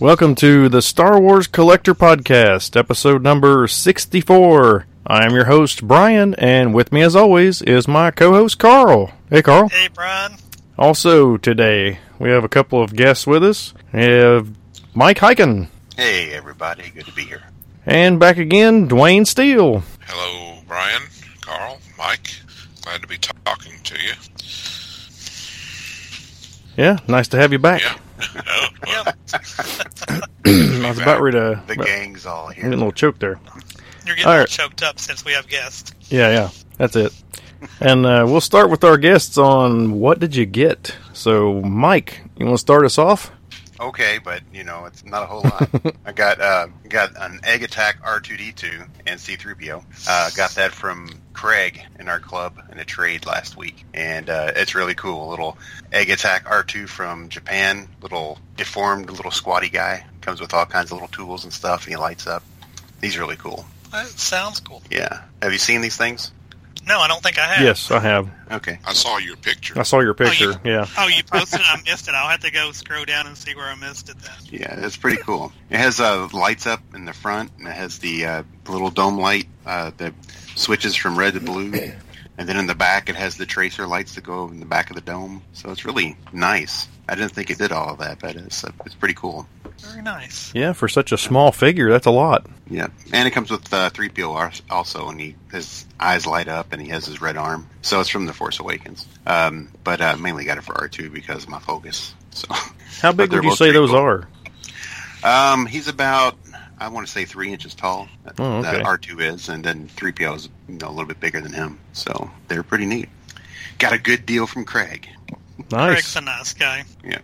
Welcome to the Star Wars Collector Podcast, episode number 64. I am your host, Bryan, and with me, as always, is my co host, Carl. Hey, Carl. Hey, Bryan. Also, today, we have a couple of guests with us. We have Mike Hyken. Hey, everybody. Good to be here. And back again, Dwayne Steele. Hello, Bryan, Carl, Mike. Glad to be talking to you. Yeah, nice to have you back. Yeah. Oh, well, Yep. I was about ready to. The well, gang's all I'm here. getting a little choked there. You're getting All all right. choked up since we have guests. Yeah, yeah, that's it. And uh, we'll start with our guests on what did you get. So, Mike, you want to start us off? Okay, but you know it's not a whole lot. I got uh, got an Egg Attack R2D2 and C3PO. Uh, got that from Craig in our club in a trade last week, and uh, it's really cool. A little Egg Attack R2 from Japan, little deformed little squatty guy. Comes with all kinds of little tools and stuff, and he lights up. He's really cool. That sounds cool. Yeah. Have you seen these things? No, I don't think I have. Yes, I have. Okay. I saw your picture. I saw your Oh, you- picture. Yeah. Oh, you posted it. I missed it. I'll have to go scroll down and see where I missed it then. Yeah, it's pretty cool. It has uh, lights up in the front, and it has the uh, little dome light uh, that switches from red to blue. And then in the back, it has the tracer lights that go in the back of the dome. So it's really nice. I didn't think it did all of that, but it's uh, it's pretty cool. Very nice. Yeah, for such a small figure, that's a lot. Yeah, and it comes with uh, 3PO also, and he his eyes light up, and he has his red arm. So it's from the Force Awakens. Um, but uh, mainly got it for R2 because of my focus. So How big they're would you both say pretty those cool. are? Um, he's about I want to say three inches tall. Oh, okay. That R two is, and then three PO is you know, a little bit bigger than him. So they're pretty neat. Got a good deal from Craig. Nice. Craig's Nice. a nice guy. Yeah.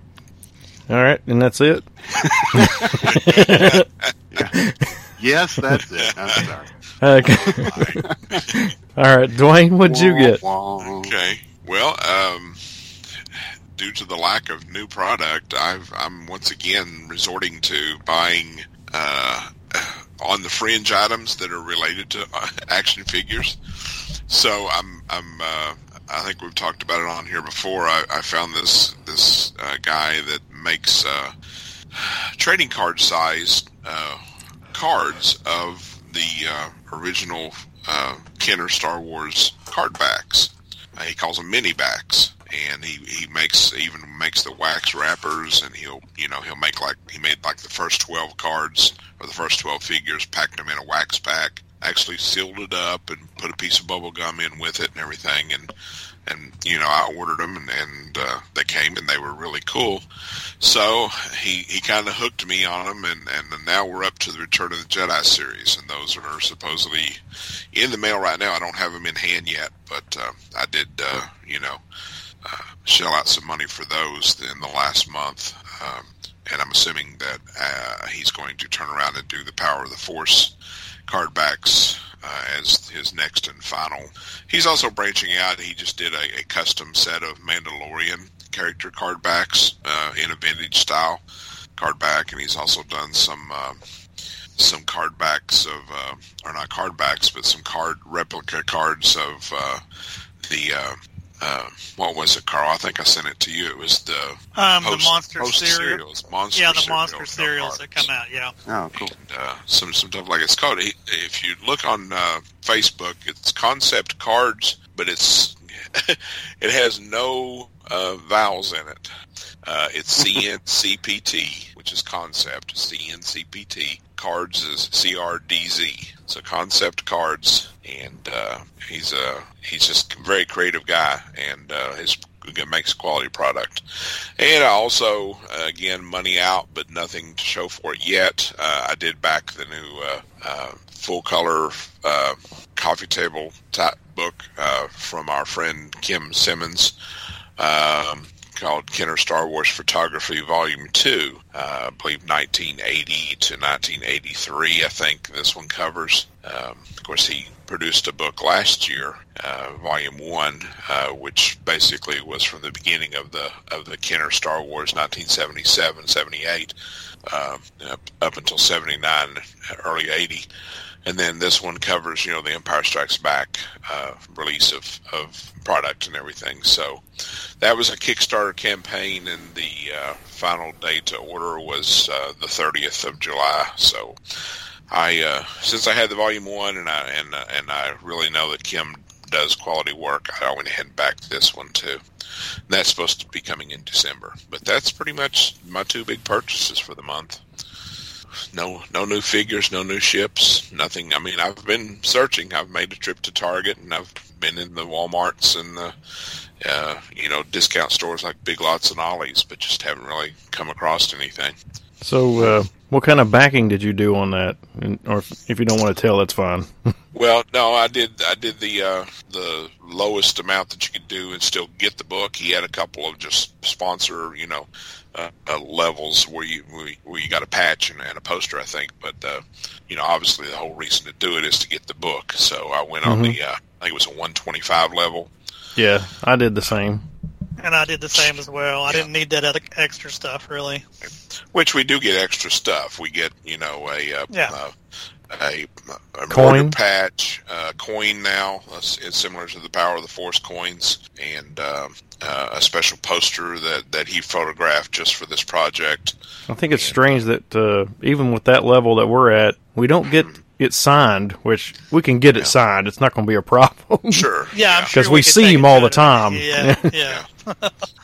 All right, and that's it. Yes, that's it. I'm sorry. Okay. All right, Dwayne, what'd you get? Wah, wah. Okay. Well, um, due to the lack of new product, I've, I'm once again resorting to buying uh, on the fringe items that are related to uh, action figures. So I'm I'm uh, I think we've talked about it on here before. I, I found this this uh, guy that makes uh, trading card sized uh, cards of the original Kenner Star Wars card backs. He calls them mini backs, and he, he makes even makes the wax wrappers, and he'll you know he'll make like he made like the first twelve cards or the first twelve figures, packed them in a wax pack, actually sealed it up, and put a piece of bubble gum in with it and everything, and and you know I ordered them, and, and uh, they came, and they were really cool. So he, he kind of hooked me on them, and, and now we're up to the Return of the Jedi series, and those are supposedly in the mail right now. I don't have them in hand yet, but uh, I did, uh, you know, uh, shell out some money for those in the last month, um, and I'm assuming that uh, he's going to turn around and do the Power of the Force card backs uh, as his next and final. He's also branching out. He just did a, a custom set of Mandalorian character card backs uh, in a vintage style card back, and he's also done some uh, some card backs of, uh, or not card backs, but some card replica cards of uh, the. Uh, uh, what was it, Carl? I think I sent it to you. It was the Um, post, the monster post cereal. cereals, monster Yeah, the cereal monster cereals that come out. Yeah. Oh, cool. and uh, some some stuff like it's called. If you look on uh, Facebook, it's Concept Cards, but it's it has no uh, vowels in it. Uh, it's CNCPT, which is concept. CNCPT cards is CRDZ. So concept cards, and uh, he's a he's just a very creative guy, and uh, his makes quality product. And also, uh, again, money out, but nothing to show for it yet. Uh, I did back the new uh, uh, full color uh, coffee table type book uh, from our friend Kim Simmons. Um, called Kenner Star Wars Photography Volume 2, uh, I believe 1980 to 1983, I think this one covers. Um, of course, he produced a book last year, uh, Volume One, uh, which basically was from the beginning of the of the Kenner Star Wars 1977, 78, uh, up until 79, early 80 and then this one covers you know the Empire Strikes Back uh, release of, of product and everything. So that was a Kickstarter campaign, and the uh, final day to order was uh, the 30th of July. So I uh, since I had the volume one, and I and uh, and I really know that Kim does quality work, I went ahead and backed this one too. And that's supposed to be coming in December, but that's pretty much my two big purchases for the month no no new figures, no new ships, nothing. I mean, I've been searching. I've made a trip to Target and I've been in the WalMarts and the uh, you know discount stores like Big Lots and Ollie's, but just haven't really come across anything. So, uh, what kind of backing did you do on that? And, or if, if you don't want to tell, that's fine. well, no, I did. I did the uh, the lowest amount that you could do and still get the book. He had a couple of just sponsor, you know, uh, uh, levels where you where you got a patch and, and a poster, I think. But uh, you know, obviously, the whole reason to do it is to get the book. So I went on mm-hmm. the uh, I think it was a 125 level. Yeah, I did the same. And I did the same as well. I yeah. didn't need that extra stuff really. Which we do get extra stuff. We get you know a, a uh, yeah. Uh, a, a coin patch, uh, coin now. It's similar to the Power of the Force coins, and um, uh, a special poster that, that he photographed just for this project. I think it's and, strange that uh, even with that level that we're at, we don't get mm-hmm. it signed, which we can get it signed. It's not going to be a problem. Sure. yeah, because sure we, we see him all the time. Yeah, yeah. yeah.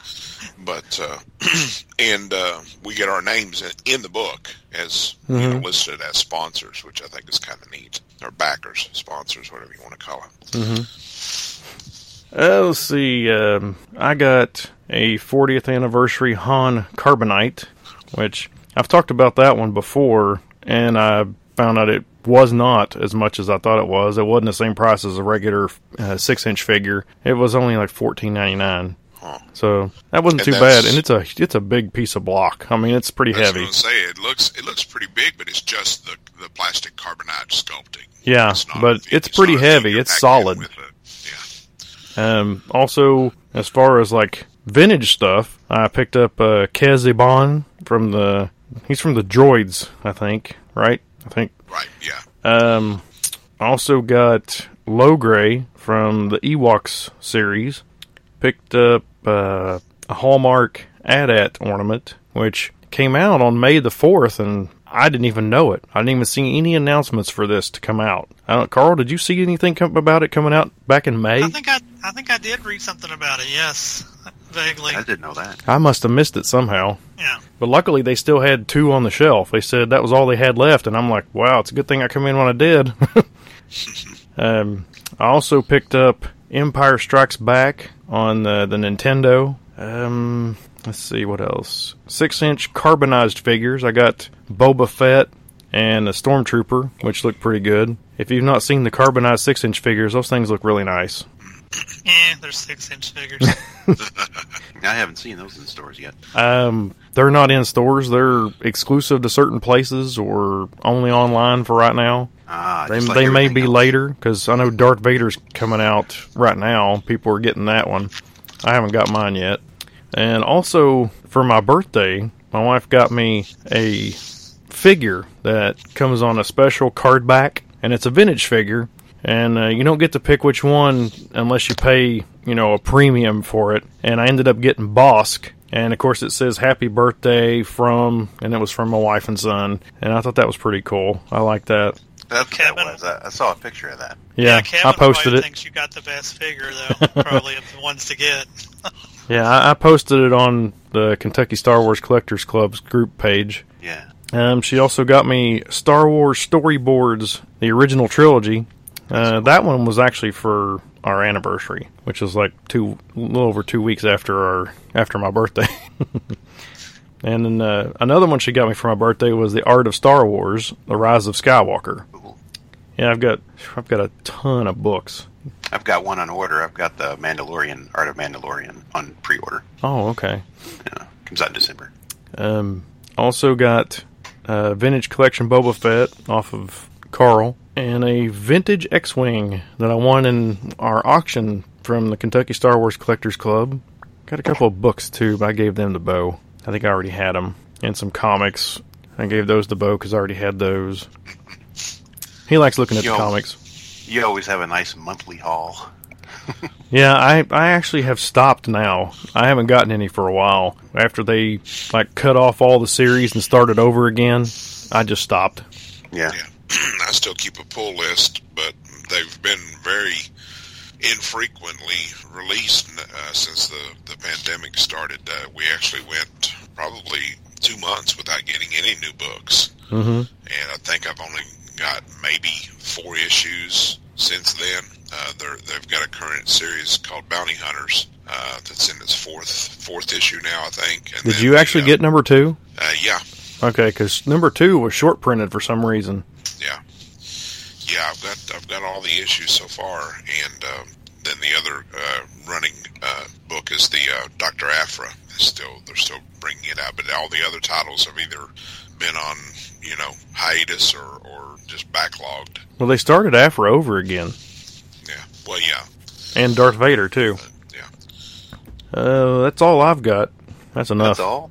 but uh, and uh, we get our names in, the book as mm-hmm. you know, mm-hmm. listed as sponsors, which I think is kind of neat, or backers, sponsors, whatever you want to call it. Mm-hmm. Uh, let's see. Um, I got a 40th anniversary Han Carbonite, which I've talked about that one before, and I found out it was not as much as I thought it was. It wasn't the same price as a regular uh, six inch figure. It was only like fourteen ninety nine. So that wasn't and too bad, and it's a it's a big piece of block. I mean, it's pretty heavy. I say it looks it looks pretty big, but it's just the the plastic carbonite sculpting. Yeah, it's but it's, it's pretty heavy. It's solid. yeah. Um. Also, as far as like vintage stuff, I picked up uh, Kez-Iban from the. He's from the Droids, I think. Right. I think. Right. Yeah. Um. Also got Logray from the Ewoks series picked up uh, a Hallmark AT-AT ornament, which came out on May the 4th, and I didn't even know it. I didn't even see any announcements for this to come out. I don't, Carl, did you see anything come, about it coming out back in May? I think I, I think I did read something about it. Yes, vaguely. I didn't know that. I must have missed it somehow. Yeah. But luckily, they still had two on the shelf. They said that was all they had left, and I'm like, wow, it's a good thing I come in when I did. um, I also picked up Empire Strikes Back on the, the Nintendo. Um, let's see what else. Six inch carbonized figures. I got Boba Fett and a Stormtrooper, which look pretty good. If you've not seen the carbonized six inch figures, those things look really nice. Yeah, they're six inch figures. I haven't seen those in stores yet. Um, they're not in stores. They're exclusive to certain places or only online for right now. Ah, they like they may be else. later because I know Darth Vader's coming out right now. People are getting that one. I haven't got mine yet. And also for my birthday, my wife got me a figure that comes on a special card back, and it's a vintage figure. And uh, you don't get to pick which one unless you pay, you know, a premium for it. And I ended up getting Bossk, and of course, it says happy birthday from, and it was from my wife and son. And I thought that was pretty cool. I like that. That's Kevin, that was. I, I, saw a picture of that. Yeah, yeah Kevin I posted it. Thinks you got the best figure though. probably of the ones to get. yeah, I, I, posted it on the Kentucky Star Wars Collectors Club's group page. Yeah. Um, she also got me Star Wars storyboards, the original trilogy. Uh, that one was actually for our anniversary, which is like two, a little over two weeks after our after my birthday. and then uh, another one she got me for my birthday was the Art of Star Wars: The Rise of Skywalker. Yeah, I've got I've got a ton of books. I've got one on order. I've got the Mandalorian Art of Mandalorian on pre-order. Oh, okay. Yeah, comes out in December. Um, also got uh, vintage collection Boba Fett off of Carl, and a vintage X-wing that I won in our auction from the Kentucky Star Wars Collectors Club. Got a couple of books too, but I gave them to Bo. I think I already had them, and some comics. I gave those to Bo because I already had those. He likes looking at Yo. the comics. You always have a nice monthly haul. Yeah, I I actually have stopped now. I haven't gotten any for a while. After they like cut off all the series and started over again, I just stopped. Yeah. I still keep a pull list, but they've been very infrequently released uh, since the, the pandemic started. Uh, we actually went probably two months without getting any new books, hmm and I think I've only got maybe four issues since then. Uh, they're, they've got a current series called Bounty Hunters uh, that's in its fourth fourth issue now, I think. And Did you actually uh, get number two? Uh, yeah, Okay, because number two was short printed for some reason. Yeah. I've got I've got all the issues so far, and um, then the other uh, running uh, book is the uh, Doctor Aphra. It's still they're still bringing it out, but all the other titles have either been on you know hiatus or or just backlogged. Well, they started Aphra over again, Yeah. Well, yeah. and Darth Vader too. Yeah. Uh, that's all I've got. That's enough. That's all.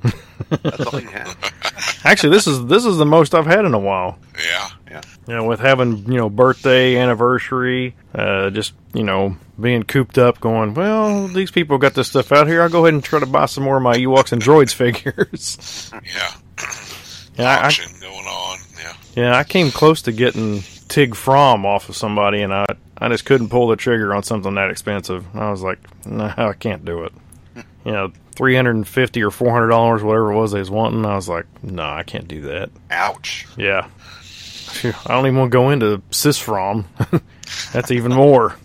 That's all you have. Actually, this is this is the most I've had in a while. Yeah. You know, with having you know birthday, anniversary, uh, just you know being cooped up, going well. These people got this stuff out here. I'll go ahead and try to buy some more of my Ewoks and Droids figures. Yeah. yeah, I, I, going on. Yeah. yeah, I came close to getting Tig Fromm off of somebody, and I I just couldn't pull the trigger on something that expensive. I was like, no, I can't do it. You know, three hundred and fifty or four hundred dollars, whatever it was they was wanting. I was like, no, I can't do that. Ouch. Yeah. Phew, I don't even want to go into Sise Fromm. That's even more.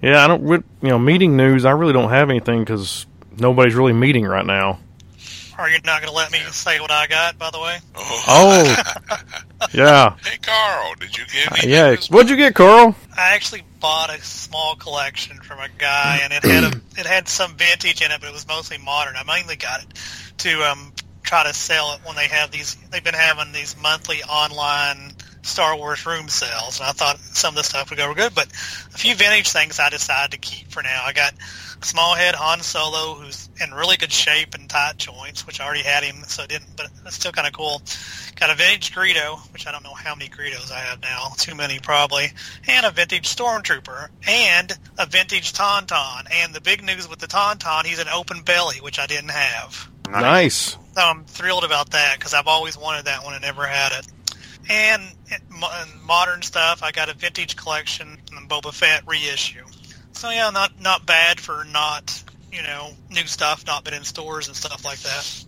Yeah, I don't. re- You know, meeting news. I really don't have anything because nobody's really meeting right now. Are you not going to let me say what I got, by the way? Oh, yeah, Hey, Carl, did you get me? yeah. What'd you get, Carl? I actually bought a small collection from a guy, and it had a, it had some vintage in it, but it was mostly modern. I mainly got it to um, try to sell it when they have these. They've been having these monthly online Star Wars room sales, and I thought some of the stuff would go good. But a few vintage things I decided to keep for now. I got small head Han Solo, who's in really good shape and tight joints, which I already had him, so it didn't. But it's still kind of cool. Got a vintage Greedo, which I don't know how many Greedos I have now. Too many probably. And a vintage Stormtrooper. And a vintage Tauntaun. And the big news with the Tauntaun, he's an open belly, which I didn't have. Nice. So I'm thrilled about that because I've always wanted that one and never had it. And in mo- in modern stuff, I got a vintage collection and Boba Fett reissue. So yeah, not not bad for not you know new stuff not been in stores and stuff like that.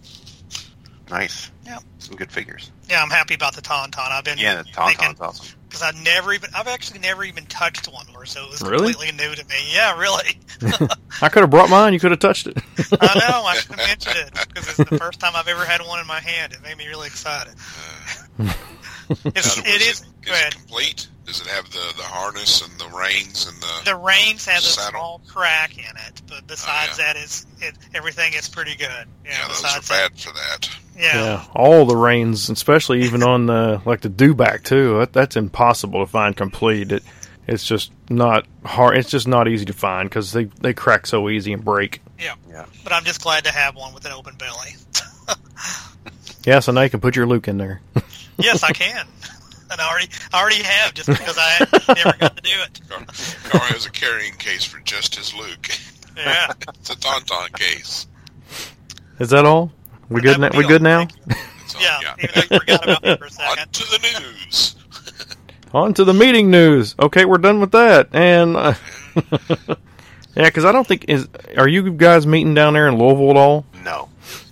Nice. Yeah. Some good figures. Yeah, I'm happy about the Tauntaun. I've been Yeah, the Tauntaun's awesome. because I never even I've actually never even touched one before, so it was Really? completely new to me. Yeah, really. I could have brought mine. You could have touched it. I know. I should have mentioned it because it's the first time I've ever had one in my hand. It made me really excited. Uh. It's, Now, it was is. It, Go is ahead. complete? Does it have the, the harness and the reins and the? The reins has a Saddle. small crack in it, but oh, besides Oh, yeah. that, is it everything is pretty good. Yeah, yeah, those are besides bad for that. that, yeah. Yeah, all the reins, especially even on the like the dewback too. That, that's impossible to find complete. It it's just not hard. It's just not easy to find because they they crack so easy and break. Yeah, Yeah. But I'm just glad to have one with an open belly. Yeah, so now you can put your Luke in there. yes, I can, and I already I already have just because I never got to do it. Carl, Carl has a carrying case for just his Luke. Yeah. It's a Tauntaun case. Is that all? We And good? that Now? We be good now? So, Yeah, even though forgot about me for a On to the news. On to the meeting news. Okay, we're done with that. And uh, yeah, because I don't think is. Are you guys meeting down there in Louisville at all? No.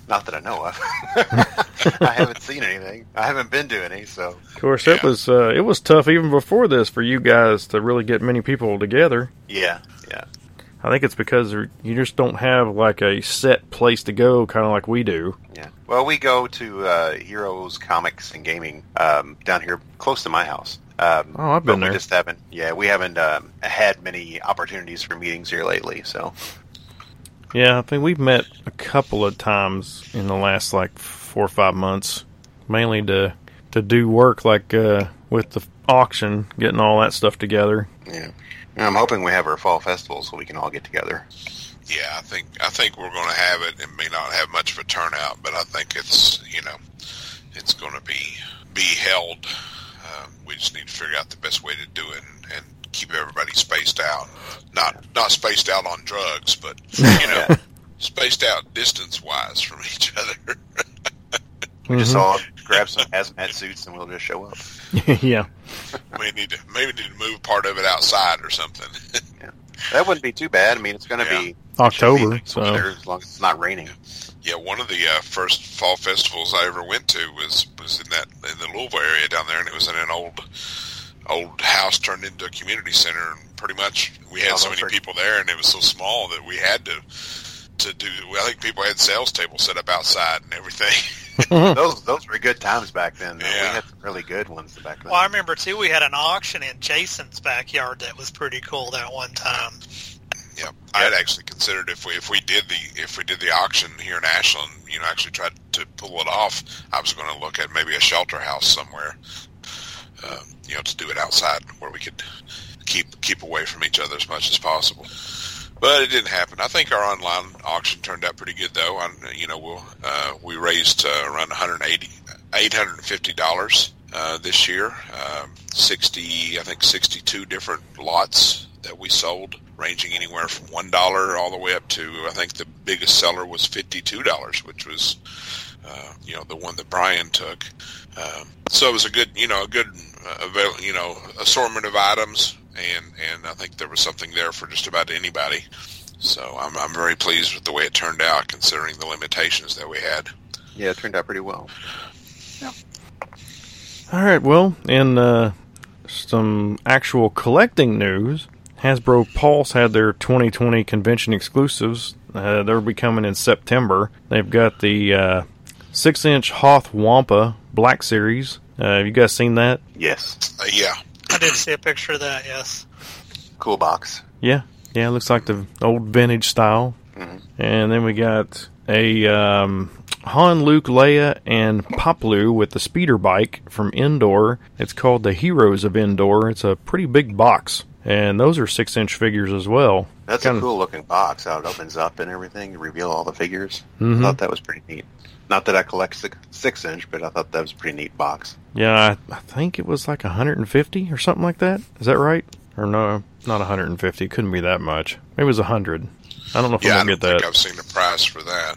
Not that I know of. I haven't seen anything. I haven't been to any, so Of course, it was uh, it was tough even before this for you guys to really get many people together. yeah, yeah. I think it's because you just don't have like a set place to go, kind of like we do. Yeah. Well, we go to uh, Heroes Comics and Gaming um, down here close to my house. Um, Oh, I've been we just haven't. Yeah, we haven't um, had many opportunities for meetings here lately. So Yeah, I think we've met a couple of times in the last like four or five months, mainly to to do work. Like uh, with the auction, getting all that stuff together. Yeah. And I'm hoping we have our fall festival so we can all get together. Yeah, I think I think we're going to have it. It may not have much of a turnout, but I think it's you know it's going to be be held. Uh, we just need to figure out the best way to do it and, and keep everybody spaced out. Not not spaced out on drugs, but you know spaced out distance wise from each other. We just Mhm. all grab some hazmat suits and we'll just show up. yeah. we need to maybe need to move part of it outside or something. That wouldn't be too bad. I mean, it's going to Yeah. be October, should be so as long as it's not raining. Yeah, one of the uh, first fall festivals I ever went to was was in that in the Louisville area down there, and it was in an old old house turned into a community center, and pretty much we had Oh, so many right. people there, and it was so small that we had to to do. I think people had sales tables set up outside and everything. those those were good times back then. though. Yeah. We had some really good ones back then. Well, I remember too. We had an auction in Jason's backyard that was pretty cool that one time. Yeah, I had actually considered if we if we did the if we did the auction here in Ashland, you know, actually tried to pull it off. I was going to look at maybe a shelter house somewhere, uh, you know, to do it outside where we could keep keep away from each other as much as possible. But it didn't happen. I think our online auction turned out pretty good, though. I, you know, we'll, uh, we raised uh, around 180, 850 dollars uh, this year. Um, 60, I think, 62 different lots that we sold, ranging anywhere from one dollar all the way up to I think the biggest seller was fifty-two dollars, which was uh, you know the one that Bryan took. Um, so it was a good, you know, a good, uh, avail- you know, assortment of items, and and I think there was something there for just about anybody. So I'm I'm very pleased with the way it turned out, considering the limitations that we had. yeah, it turned out pretty well. All right, well, in uh, some actual collecting news, Hasbro Pulse had their 2020 convention exclusives. Uh, they'll be coming in September. They've got the uh, six inch Hoth Wampa Black Series. Uh, have you guys seen that? Yes, Uh, yeah, I did see a picture of that. Yes. cool box. Yeah, yeah, it looks like the old vintage style. Mhm. And then we got a um, Han, Luke, Leia, and Paploo with the speeder bike from Endor. It's called the Heroes of Endor. It's a pretty big box, and those are six inch figures as well. That's Kind a of- cool looking box. How it opens up and everything, you reveal all the figures. Mhm. I thought that was pretty neat. Not that I collect six, six inch, but I thought that was a pretty neat box. Yeah, I, I think it was like 150 or something like that. Is that right? Or no, not 150. It couldn't be that much. Maybe it was 100. I don't know if yeah. I I'm gonna get think that. I've seen the price for that.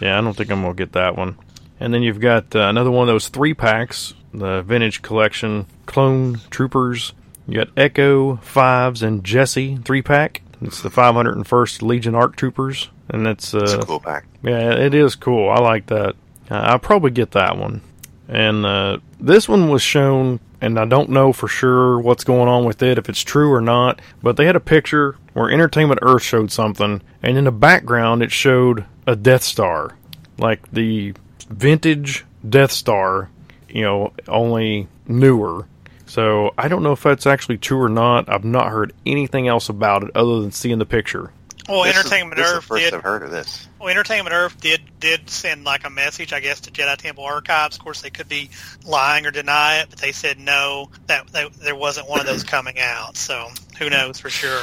Yeah, I don't think I'm gonna get that one. And then you've got uh, another one of those three packs, the vintage collection, Clone Troopers. You got Echo Fives and Jesse three pack. It's the 501st Legion Arc Troopers, and that's It's uh, a cool pack. yeah, it is cool. I like that. Uh, I'll probably get that one. And uh, this one was shown, and I don't know for sure what's going on with it, if it's true or not. But they had a picture where Entertainment Earth showed something, and in the background it showed a Death Star, like the vintage Death Star, you know, only newer. So I don't know if that's actually true or not. I've not heard anything else about it other than seeing the picture. Well, This is- Entertainment this is the Earth first did. I've heard of this. Well, Entertainment Earth did did send like a message, I guess, to Jedi Temple Archives. Of course, they could be lying or deny it, but they said no, that, that there wasn't one of those coming out. So who knows for sure?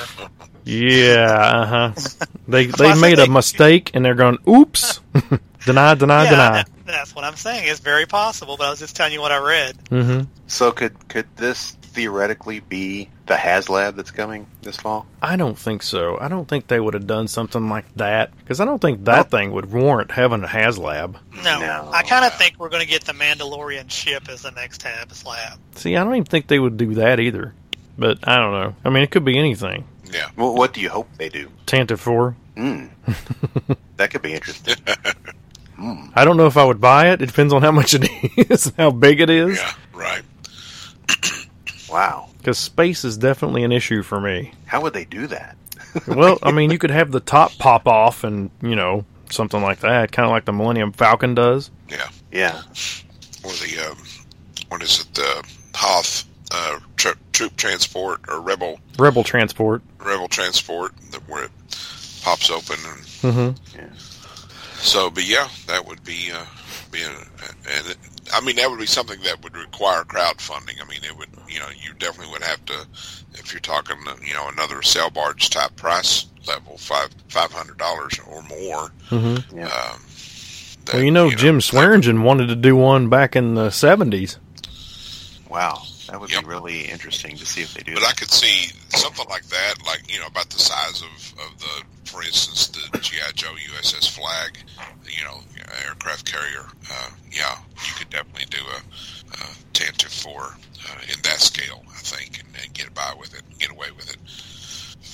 Yeah, uh huh. They That's why I they made they- a mistake and they're going, oops, deny, deny, yeah, deny. That- that's what I'm saying. It's very possible, but I was just telling you what I read. hmm So could could this theoretically be the HasLab that's coming this fall? I don't think so. I don't think they would have done something like that because I don't think that thing would warrant having a HasLab. No, No. I kind of think we're going to get the Mandalorian ship as the next tab lab. See, I don't even think they would do that either. But I don't know. I mean, it could be anything. Yeah, Well, what do you hope they do? Tantive 4. Hmm. that could be interesting. Hmm. I don't know if I would buy it. It depends on how much it is, how big it is. yeah, right. Wow. Because space is definitely an issue for me. How would they do that? well, I mean, you could have the top pop off and, you know, something like that, kind of like the Millennium Falcon does. Yeah, Yeah. or the um, what is it? The Hoth uh, tro- troop transport or rebel Rebel transport. rebel transport that where it pops open and hmm Yeah. So. But yeah, that would be uh, be a, and it, I mean, that would be something that would require crowdfunding. I mean, it would, you know, you definitely would have to, if you're talking, you know, another sail barge type price level, five five hundred dollars or more. Mm-hmm. Yeah. Um, that, Well, you know, Jim Swearingen wanted to do one back in the seventies. Wow. That would Yep. be really interesting to see if they do. But I could see something like that, like you know, about the size of, of the, for instance, the GI Joe USS Flag, you know, aircraft carrier. Uh, yeah, you could definitely do a, a to four uh, in that scale, I think, and, and get by with it, get away with it.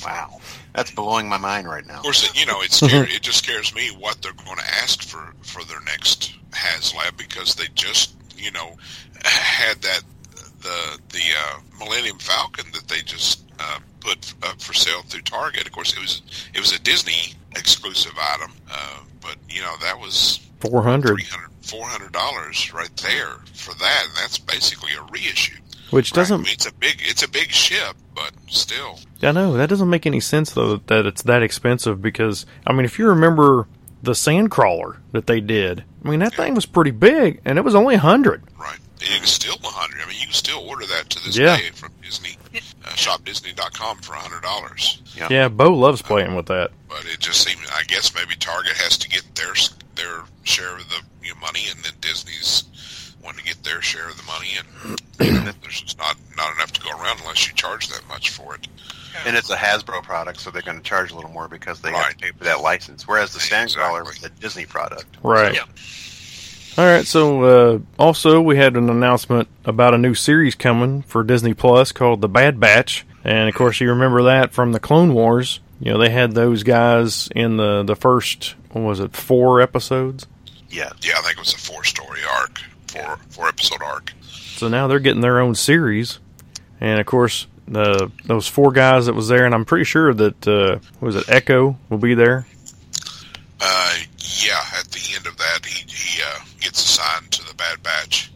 Wow. That's blowing my mind right now. Of course, you know, it scare, it just scares me what they're going to ask for for their next HasLab because they just, you know, had that the the uh, Millennium Falcon that they just uh, put up for sale through Target. Of course, it was it was a Disney exclusive item, uh, but you know that was four hundred. Four hundred dollars right there for that, and that's basically a reissue. which doesn't. mean, it's a big it's a big ship, but still, I know that doesn't make any sense though that it's that expensive because I mean, if you remember the Sandcrawler that they did, I mean that thing was pretty big and it was only a hundred. Right. And it's still 100 I mean, you can still order that to this Yeah. day from Disney, uh, shopdisney.com for $100. Yeah. Yeah, Bo loves playing with that. But it just seems, I guess maybe Target has to get their their share of the you know, money, and then Disney's wanting to get their share of the money, and you know, there's just not, not enough to go around unless you charge that much for it. And it's a Hasbro product, so they're going to charge a little more because they have to pay for that license. Whereas the Sandcrawler was Exactly. a Disney product. Right. Yeah. All right. So uh, also we had an announcement about a new series coming for Disney Plus called The Bad Batch, and of course you remember that from the Clone Wars. You know they had those guys in the the first what was it four episodes. Yeah. Yeah, I think it was a four story arc, four four episode arc. So now they're getting their own series, and of course the those four guys that was there, and I'm pretty sure that uh, what was it Echo will be there. Uh, yeah, at the end of that, he, he uh, gets assigned to the Bad Batch.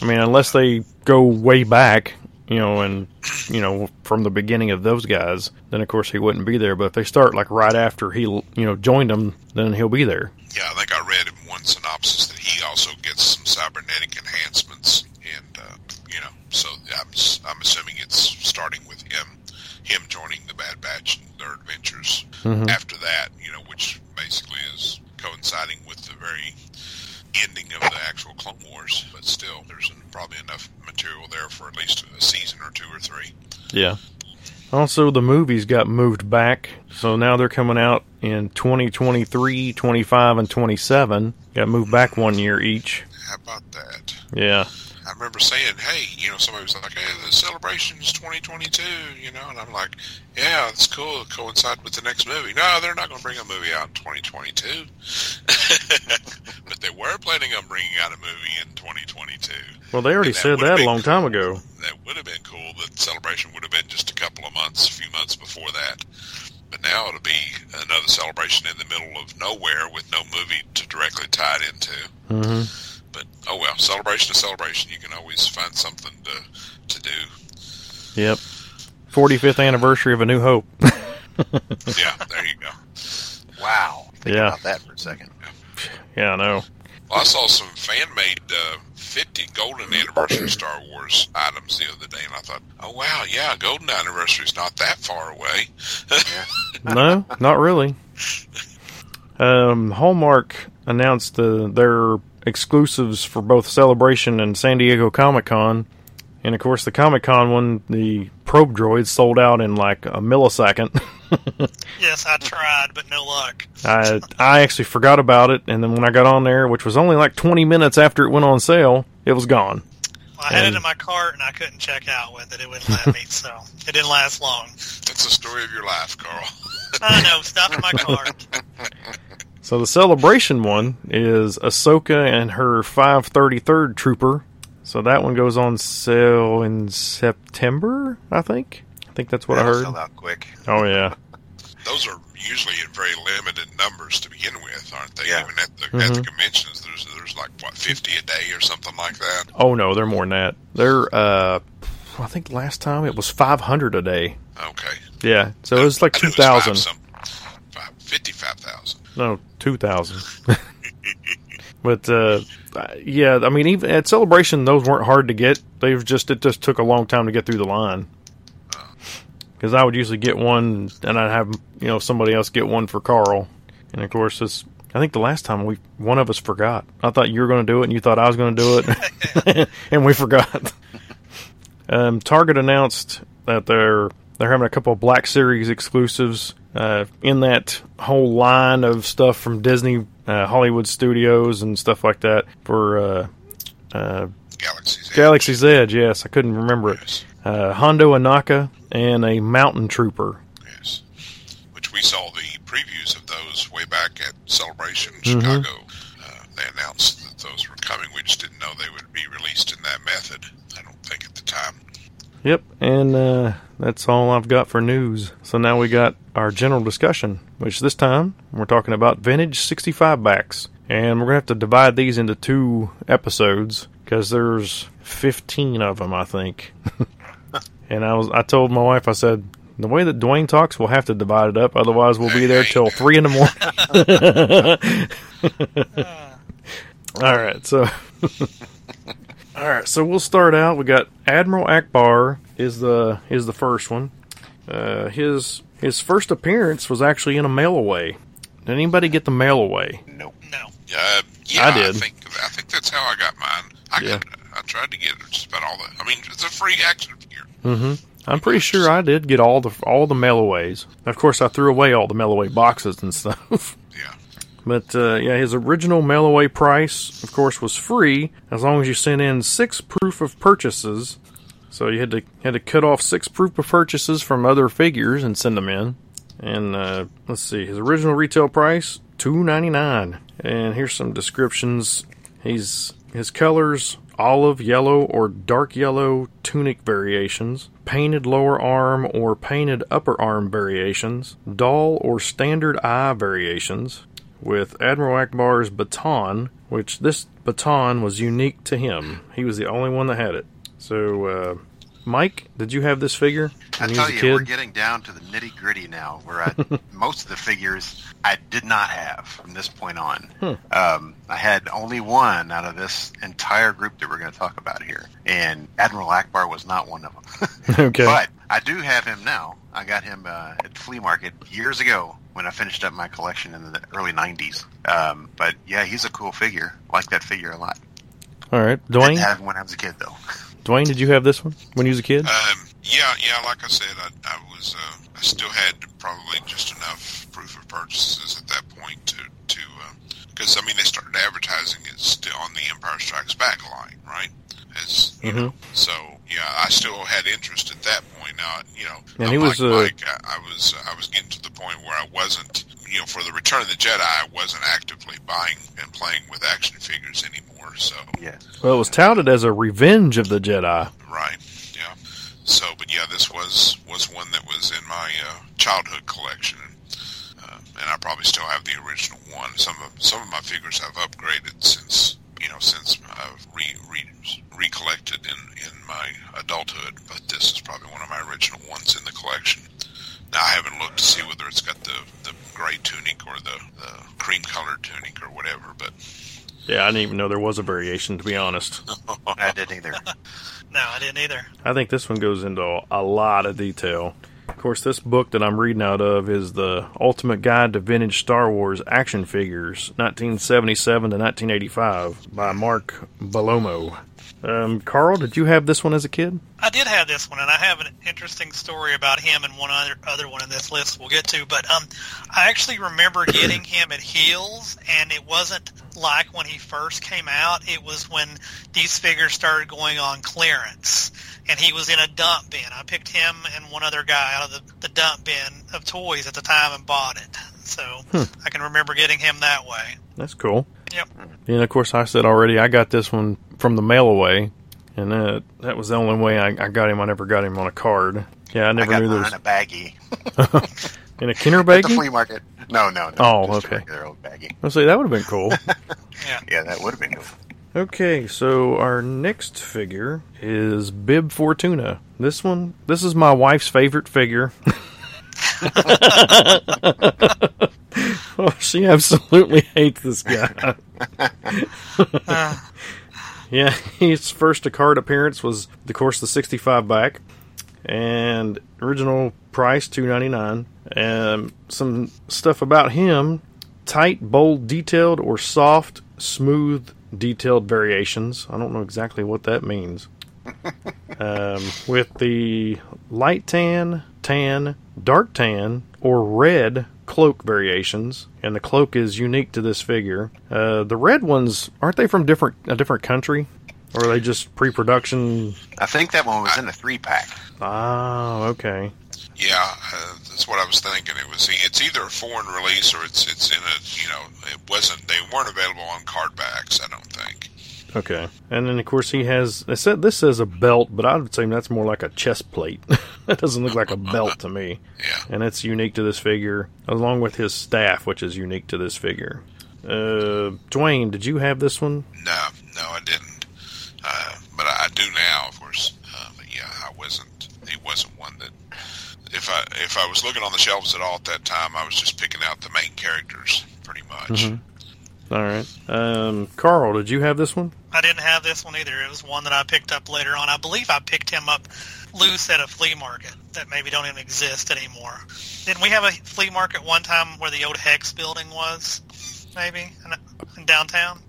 I mean, unless they go way back, you know, and you know from the beginning of those guys, then of course he wouldn't be there. But if they start like right after he, you know, joined them, then he'll be there. Yeah, I think I read in one synopsis that he also gets some cybernetic enhancements, and uh, you know, so I'm I'm assuming it's starting with him, him joining the Bad Batch and their adventures. Mhm. After that, you know, which basically is coinciding with the very ending of the actual Clone Wars, but still, there's probably enough material there for at least a season or two or three. Yeah. Also, the movies got moved back, so now they're coming out in 2023, 25, and 27. Got moved back one year each. How about that? Yeah. I remember saying, "Hey, you know," somebody was like, "Hey, the celebration's 2022," you know, and I'm like, "Yeah, it's cool. It'll coincide with the next movie." No, they're not going to bring a movie out in 2022, but they were planning on bringing out a movie in 2022. Well, they already that said that a long time ago. That would have been cool. The celebration would have been just a couple of months, a few months before that. But now it'll be another celebration in the middle of nowhere with no movie to directly tie it into. hmm But oh well, celebration is celebration. You can always find something to to do. Yep. 45th anniversary of A New Hope. Yeah, there you go. Wow. Think Yeah. about that for a second. yeah, I know. Well, I saw some fan made uh, 50 golden anniversary Star Wars items the other day, and I thought, oh wow, yeah, golden anniversary is not that far away. no, not really. Um, Hallmark announced uh, their exclusives for both Celebration and San Diego Comic Con. And of course, the Comic Con one, the probe droids sold out in like a millisecond. Yes, I tried, but no luck. I I actually forgot about it, and then when I got on there, which was only like 20 minutes after it went on sale, it was gone. Well, I had And- it in my cart and I couldn't check out with it. It wouldn't let me, so it didn't last long. That's the story of your life, Carl. I know, stuff in my cart. So the celebration one is Ahsoka and her 533rd Trooper. So that one goes on sale in September, I think. I think that's what I That'll heard. Sell out quick. Oh yeah, Those are usually in very limited numbers to begin with, aren't they? Yeah. Even at the at the conventions, there's there's like what 50 a day or something like that. oh no, they're more than that. They're uh, I think last time it was 500 a day. Okay, Yeah, so it was like I knew it was five 2,000. some- five- 55,000. No, 2,000. But uh, yeah, I mean, even at Celebration, those weren't hard to get. They've just it just took a long time to get through the line. Because I would usually get one, and I'd have you know somebody else get one for Carl, and of course this. I think the last time we one of us forgot. I thought you were going to do it, and you thought I was going to do it, and we forgot. Um, Target announced that they're they're having a couple of Black Series exclusives uh, in that whole line of stuff from Disney, uh, Hollywood Studios, and stuff like that for uh, uh, Galaxy's Edge. Galaxy's Edge. Yes, I couldn't remember it. Yes, Uh, Hondo Ohnaka and a Mountain Trooper. yes. Which we saw the previews of those way back at Celebration Mm-hmm. Chicago. Uh, they announced that those were coming. We just didn't know they would be released in that method. I don't think at the time. Yep, and uh, that's all I've got for news. So now we got our general discussion, which this time we're talking about vintage 65 backs. And we're going to have to divide these into two episodes because there's 15 of them, I think. and I was I told my wife, I said, the way that Dwayne talks, we'll have to divide it up. Otherwise, we'll be there till 3 in the morning. All right, so all right, so we'll start out. We got Admiral Ackbar is the is the first one. Uh, his his first appearance was actually in a mail away. Did anybody get the mail away? Nope. No. Uh, yeah, I did. think I think that's how I got mine. I Yeah. got, I tried to get it just about all the. I mean, it's a free action figure. Mm-hmm. I'm pretty sure I did get all the all the mail aways. Of course, I threw away all the mail away boxes and stuff. But uh, yeah, his original mail away price, of course, was free as long as you sent in six proof of purchases. So you had to had to cut off six proof of purchases from other figures and send them in. And uh, let's see, his original retail price two ninety nine. And here's some descriptions. He's his colors olive yellow or dark yellow tunic variations, painted lower arm or painted upper arm variations, doll or standard eye variations, with Admiral Ackbar's baton, which this baton was unique to him. He was the only one that had it. So, uh, Mike, did you have this figure I tell you, kid? we're getting down to the nitty gritty now, where I, most of the figures I did not have from this point on. Hmm. Um, I had only one out of this entire group that we're going to talk about here, and Admiral Akbar was not one of them. Okay. But I do have him now. I got him uh, at the flea market years ago when I finished up my collection in the early '90s. Um, but yeah, he's a cool figure. Like that figure a lot. All right, Dwayne. Didn't Dwayne. have him when I was a kid though. Dwayne, did you have this one when you was a kid? Um, yeah, yeah. Like I said, I, I was. Uh, I still had probably just enough proof of purchases at that point to to because I mean they started advertising it still on the Empire Strikes Back line, right? As you know, so yeah, I still had interest at that point. Now, you know, And he unlike was, uh, Mike, I, I was I was getting to the point where I wasn't, you know, for the Return of the Jedi, I wasn't actively buying and playing with action figures anymore. So Yeah. Well, it was touted as a Revenge of the Jedi. Right. Yeah. So, but yeah, this was was one that was in my uh, childhood collection, uh, and I probably still have the original one. Some of some of my figures I've upgraded since you know since I've re, re recollected in in my adulthood. But this is probably one of my original ones in the collection. Now I haven't looked to see whether it's got the the gray tunic or the, the cream colored tunic or whatever, but Yeah, I didn't even know there was a variation, to be honest. I didn't either. No, I didn't either. I think this one goes into a lot of detail. Of course, this book that I'm reading out of is the Ultimate Guide to Vintage Star Wars Action Figures, 1977 to 1985, by Mark Bellomo. Um, Carl, did you have this one as a kid? I did have this one, and I have an interesting story about him and one other other one in this list we'll get to. But um, I actually remember getting him at Heels, and it wasn't like when he first came out. It was when these figures started going on clearance, and he was in a dump bin. I picked him and one other guy out of the, the dump bin of toys at the time and bought it. So I can remember getting him that way. That's cool. Yep. And of course, I said already, I got this one from the mail away, and that that was the only way I, I got him. I never got him on a card. Yeah, I I never got knew there mine was in a baggie in a Kenner at the flea market. No, no, no. Oh, just okay. regular old baggie. Let's see, that would have been cool. yeah. Yeah, that would have been cool. Okay, so our next figure is Bib Fortuna. This one, this is my wife's favorite figure. Oh, she absolutely hates this guy. Yeah, his first card appearance was, of course, the 65 back, and original price 2.99. And some stuff about him: tight, bold, detailed, or soft, smooth, detailed variations. I don't know exactly what that means. um, with the light tan, tan, dark tan, or red cloak variations, and the cloak is unique to this figure. Uh, the red ones aren't they from different a different country, or are they just pre-production? I think that one was in a three pack. Ah, okay. Yeah, uh, that's what I was thinking. It was. It's either a foreign release or it's it's in a. You know, it wasn't. They weren't available on card backs. I don't think. Okay, and then of course he has. It said this says a belt, but I would say that's more like a chest plate. that doesn't look like a belt to me. Yeah. and it's unique to this figure, along with his staff, which is unique to this figure. Uh, Dwayne, did you have this one? No, no, I didn't. Uh, but I, I do now, of course. Uh, but yeah, I wasn't. He wasn't one that. If I if I was looking on the shelves at all at that time, I was just picking out the main characters, pretty much. Mhm. All right, um, Carl, did you have this one? I didn't have this one either. It was one that I picked up later on. I believe I picked him up loose at a flea market that maybe don't even exist anymore. Didn't we have a flea market one time where the old Hex building was? Maybe in, in downtown.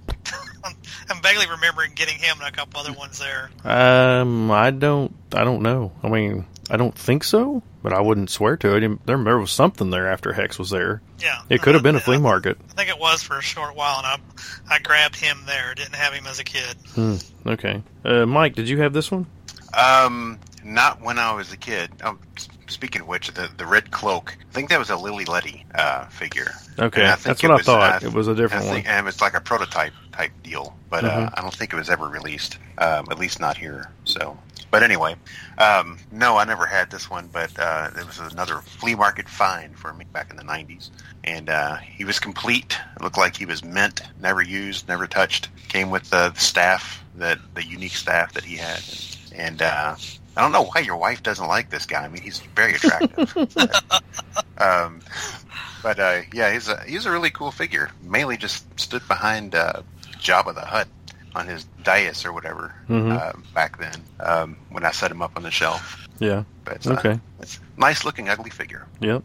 I'm, I'm vaguely remembering getting him and a couple other ones there. Um, I don't, I don't know. I mean, I don't think so, but I wouldn't swear to it. There, there was something there after Hex was there. Yeah, It could have been a flea market. I think it was for a short while, and I I grabbed him there. Didn't have him as a kid. Hmm. Okay, uh, Mike, did you have this one? Um, not when I was a kid. Um, speaking of which, the the red cloak. I think that was a Lili Ledy uh, figure. Okay, And I think that's it what I was, thought. uh, it was a different I one. think, and it's like a prototype type deal, but uh, Mhm. I don't think it was ever released. Um, at least not here. So, but anyway, um, no, I never had this one, but uh, it was another flea market find for me back in the '90s, and uh, he was complete. It looked like he was mint, never used, never touched. Came with the staff, that the unique staff that he had, and. Uh, I don't know why your wife doesn't like this guy. I mean, he's very attractive. um, but uh, yeah, he's a he's a really cool figure. Mainly just stood behind uh, Jabba the Hutt on his dais or whatever Mhm. uh, back then um, when I set him up on the shelf. Yeah. But it's, uh, Okay. it's nice looking ugly figure. Yep.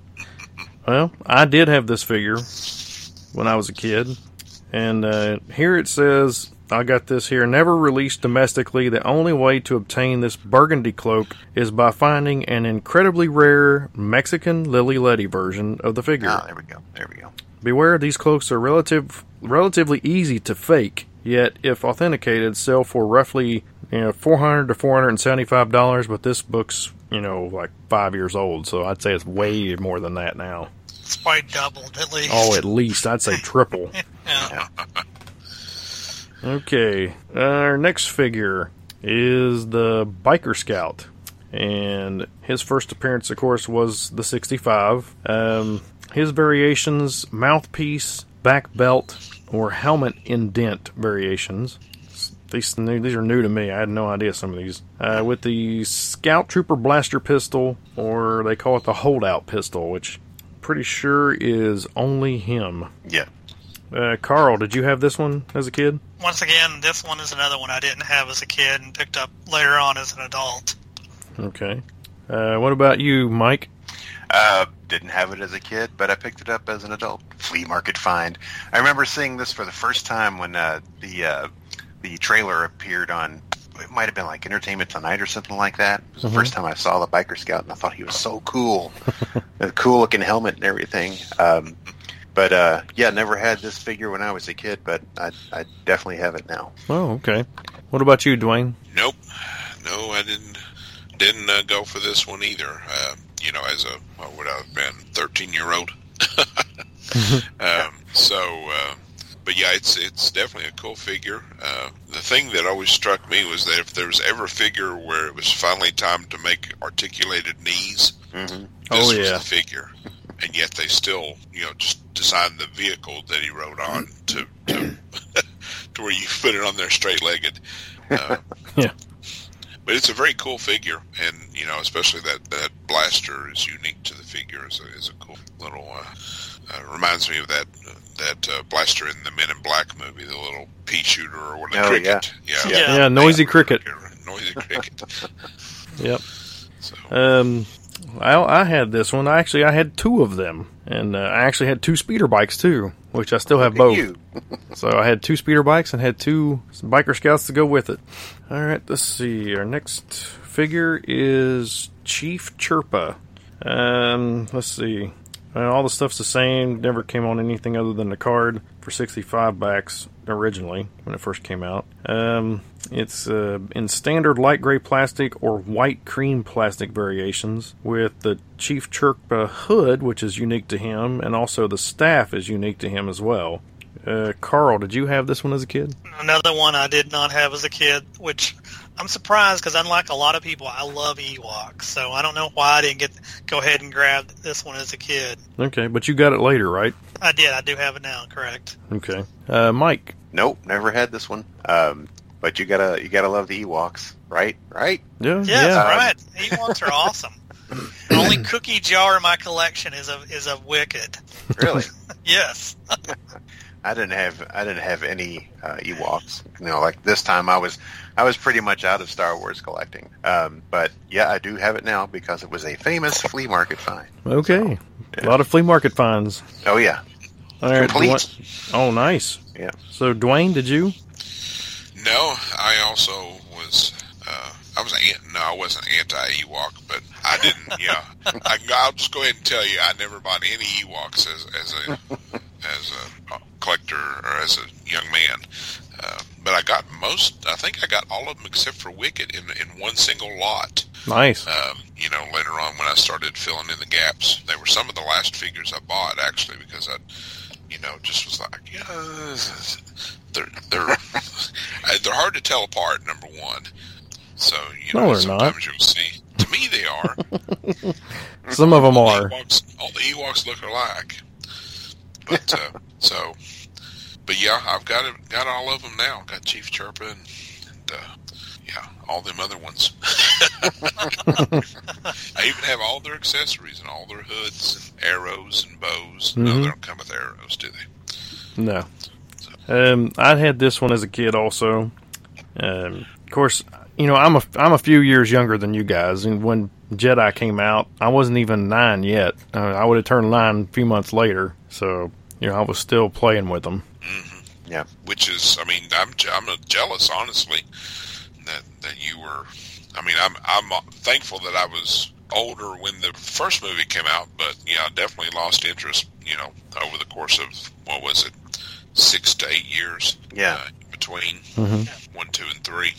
Well, I did have this figure when I was a kid, and uh, here it says I got this here. Never released domestically. The only way to obtain this burgundy cloak is by finding an incredibly rare Mexican Lili Ledy version of the figure. Ah, there we go. There we go. Beware, these cloaks are relative, relatively easy to fake. Yet, if authenticated, sell for roughly you know four hundred to four hundred and seventy-five dollars. But this book's you know like five years old, so I'd say it's way more than that now. It's probably doubled at least. Oh, at least I'd say triple. yeah. Okay, our next figure is the Biker Scout, and his first appearance, of course, was the 65. Um, his variations: mouthpiece, back belt, or helmet indent variations. These these are new to me. I had no idea some of these. Uh, with the Scout Trooper blaster pistol, or they call it the holdout pistol, which pretty sure is only him. Yeah. Uh, Carl, did you have this one as a kid? Once again, this one is another one I didn't have as a kid and picked up later on as an adult. Okay. Uh, what about you, Mike? Uh, didn't have it as a kid, but I picked it up as an adult. Flea market find. I remember seeing this for the first time when uh, the uh, the trailer appeared on. It might have been like Entertainment Tonight or something like that. It was the Mhm. first time I saw the biker scout, and I thought he was so cool, a cool looking helmet and everything. Um, but uh, yeah, never had this figure when I was a kid, but I, I definitely have it now. Oh, okay. What about you, Dwayne? Nope. No, I didn't didn't uh, go for this one either. Uh, you know, as a what would I have been, thirteen year old. um, so, uh, but yeah, it's it's definitely a cool figure. Uh, the thing that always struck me was that if there was ever a figure where it was finally time to make articulated knees, hmm this Oh, was yeah. the figure. And yet they still, you know, just designed the vehicle that he rode on to to, to where you put it on there straight legged. Uh, Yeah. But it's a very cool figure, and you know, especially that that blaster is unique to the figure. is a, is a cool little uh, uh, reminds me of that that uh, blaster in the Men in Black movie, the little pea shooter or what? Oh, cricket. Yeah. Yeah. Yeah, noisy cricket. Noisy cricket. Yep. So Um, I, I had this one. Actually I had two of them, and uh, I actually had two speeder bikes too, which I still have both. So I had two speeder bikes and had two biker scouts to go with it. All right, let's see. Our next figure is Chief Chirpa. Um, let's see. Uh, all the stuff's the same. Never came on anything other than the card for 65 backs originally when it first came out. Um, it's uh, in standard light gray plastic or white cream plastic variations with the Chief Chirpa hood, which is unique to him, and also the staff is unique to him as well. Uh, Carl, did you have this one as a kid? Another one I did not have as a kid, which I'm surprised because unlike a lot of people, I love Ewoks. So I don't know why I didn't get go ahead and grab this one as a kid. Okay, but you got it later, right? I did. I do have it now. Correct. Okay. Uh, Mike. Nope, never had this one. Um, but you gotta you gotta love the Ewoks, right? Right? Yeah. Yes, yeah. right. Ewoks are awesome. The only cookie jar in my collection is a is of Wicket. Really? Yes. I didn't have I didn't have any uh, Ewoks. You know, like this time I was I was pretty much out of Star Wars collecting. Um, but yeah, I do have it now because it was a famous flea market find. Okay. A lot of flea market finds. Oh yeah, All right. Complete. Dwayne- Oh, nice. yeah. So, Dwayne, did you? No, I also was. Uh, I was an, no, I wasn't anti Ewok, but I didn't. Yeah, I, I'll just go ahead and tell you, I never bought any Ewoks as as a as a collector or as a young man. Uh, but I got most. I think I got all of them except for Wicket in in one single lot. Nice. Um, you know, later on when I started filling in the gaps, they were some of the last figures I bought actually because I, you know, just was like, yeah, they're they're they're hard to tell apart. Number one, so you know, they're not. sometimes you'll see. To me, they are. Some of them All are. the Ewoks, all the Ewoks look alike. But uh, so, but yeah, I've got it, got all of them now. Got Chief Chirpa and, uh, all them other ones. I even have all their accessories and all their hoods and arrows and bows. No, Mhm. they don't come with arrows, do they? No. Um, I had this one as a kid also. Um, of course, you know I'm a I'm a few years younger than you guys, and when Jedi came out, I wasn't even nine yet. Uh, I would have turned nine a few months later, so you know I was still playing with them. Yeah. Which is, I mean, I'm I'm uh, jealous, honestly, that that you were. I mean, I'm I'm uh, thankful that I was older when the first movie came out, but yeah, I definitely lost interest. You know, over the course of what was it, six to eight years. Yeah. uh, between Mhm. one, two, and three.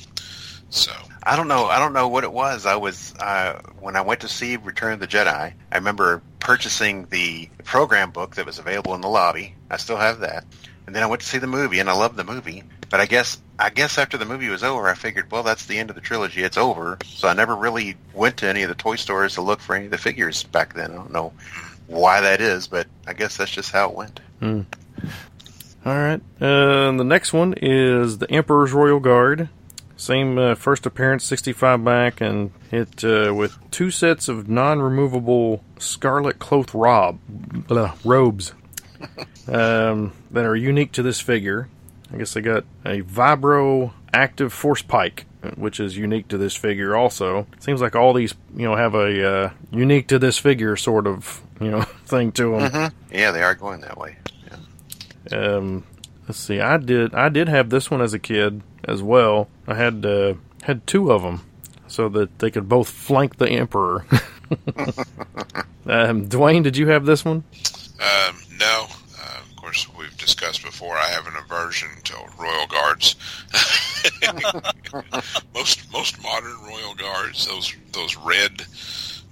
So I don't know. I don't know what it was. I was uh, when I went to see Return of the Jedi. I remember purchasing the program book that was available in the lobby. I still have that. And then I went to see the movie, and I loved the movie. But I guess I guess after the movie was over, I figured, well, that's the end of the trilogy. It's over. So I never really went to any of the toy stores to look for any of the figures back then. I don't know why that is, but I guess that's just how it went. All right. Uh, the next one is the Emperor's Royal Guard. Same uh, first appearance, 65 back, and it uh, with two sets of non-removable scarlet cloth rob blah, robes um, that are unique to this figure. I guess they got a Vibro Active Force Pike, which is unique to this figure. Also, seems like all these you know have a uh, unique to this figure sort of you know thing to them. Yeah, they are going that way. Yeah. Um, let's see. I did. I did have this one as a kid as well. I had uh, had two of them, so that they could both flank the emperor. um, Dwayne, did you have this one? Um, no. Uh, course, we've discussed before. I have an aversion to Royal Guards. most most modern Royal Guards, those those red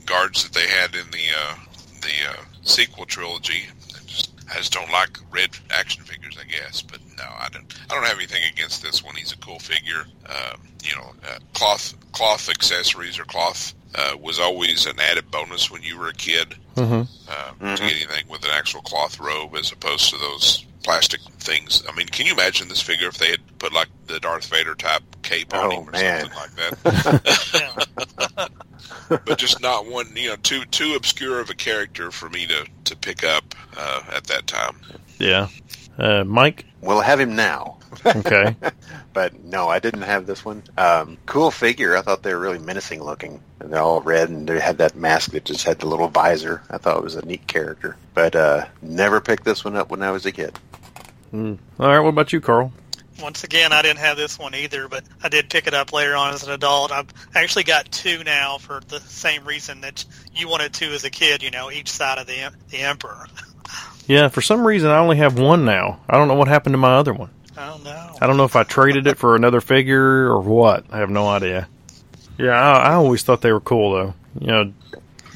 guards that they had in the uh, the uh, sequel trilogy. I just, I just don't like red action figures, I guess. But no, I don't. I don't have anything against this one. He's a cool figure. Um, you know, uh, cloth cloth accessories or cloth uh, was always an added bonus when you were a kid Mm-hmm. uh, to get anything with an actual cloth robe as opposed to those plastic things. I mean, can you imagine this figure if they had put like the Darth Vader type cape on Oh, him or man. something like that? But just not one, you know, too too obscure of a character for me to to pick up uh, at that time. Yeah. Uh, Mike? We'll have him now. Okay. But no, I didn't have this one. Um, cool figure. I thought they were really menacing looking. And they're all red, and they had that mask that just had the little visor. I thought it was a neat character. But uh, never picked this one up when I was a kid. Mm. All right. What about you, Carl? Once again, I didn't have this one either, but I did pick it up later on as an adult. I've actually got two now for the same reason that you wanted two as a kid. You know, each side of the the emperor. Yeah. For some reason, I only have one now. I don't know what happened to my other one. I don't know. I don't know if I traded it for another figure or what. I have no idea. Yeah, I, I always thought they were cool though. You know.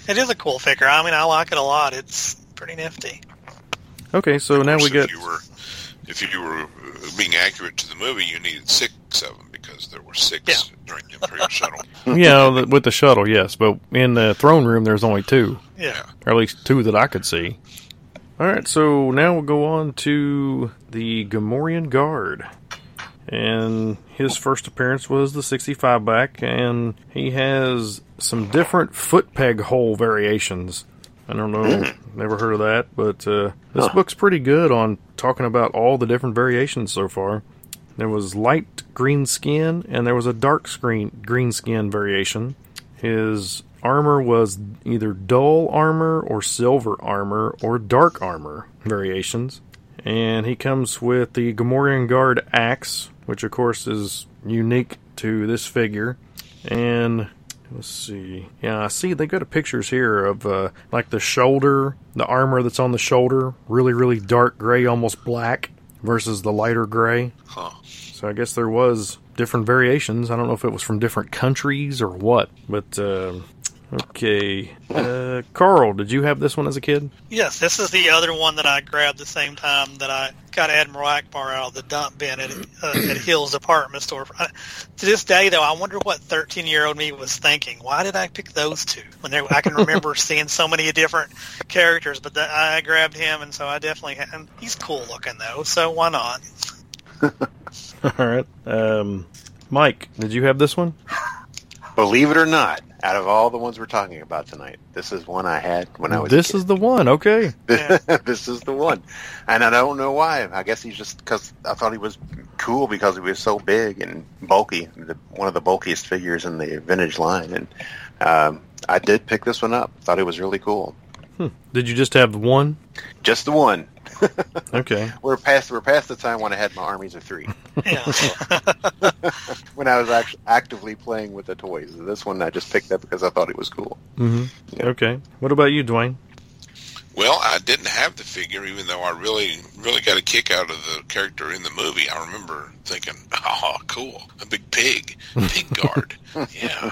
It is a cool figure. I mean, I like it a lot. It's pretty nifty. Okay, so now we Of get. If you were, if you were uh, being accurate to the movie, you needed six of them because there were six Yeah. during the Imperial shuttle. Yeah, the- with the shuttle, yes, but in the throne room, there's only two, Yeah. or at least two that I could see. All right, so now we'll go on to the Gamorrean Guard, and his first appearance was the 65 back, and he has some different foot peg hole variations. I don't know, never heard of that, but uh, this Huh. book's pretty good on talking about all the different variations so far. There was light green skin, and there was a dark screen green skin variation. His armor was either dull armor or silver armor or dark armor variations. And he comes with the Gamorrean Guard axe, which of course is unique to this figure. And let's see. Yeah, I see they got a pictures here of uh, like the shoulder, the armor that's on the shoulder, really, really dark gray, almost black, versus the lighter gray. Huh. So I guess there was different variations. I don't know if it was from different countries or what, but uh, okay. Uh, Carl, did you have this one as a kid? Yes, this is the other one that I grabbed the same time that I got Admiral Ackbar out of the dump bin at, uh, at Hill's department store. I, to this day, though, I wonder what 13-year-old me was thinking. Why did I pick those two? When there, I can remember seeing so many different characters, but that, I grabbed him, and so I definitely. Had, and he's cool looking though, so why not? All right. Um, Mike, did you have this one? Believe it or not, out of all the ones we're talking about tonight, this is one I had when I was. This a kid. is the one. Okay. This is the one, and I don't know why. I guess he's just because I thought he was cool because he was so big and bulky, the, one of the bulkiest figures in the vintage line, and um, I did pick this one up. Thought it was really cool. Did you just have one? Just the one. Okay. We're past we're past the time when I had my armies of three. Yeah. when I was actually actively playing with the toys. This one I just picked up because I thought it was cool. hmm Yeah. Okay. What about you, Dwayne? Well, I didn't have the figure, even though I really, really got a kick out of the character in the movie. I remember thinking, "Oh, cool, a big pig, pig guard." yeah,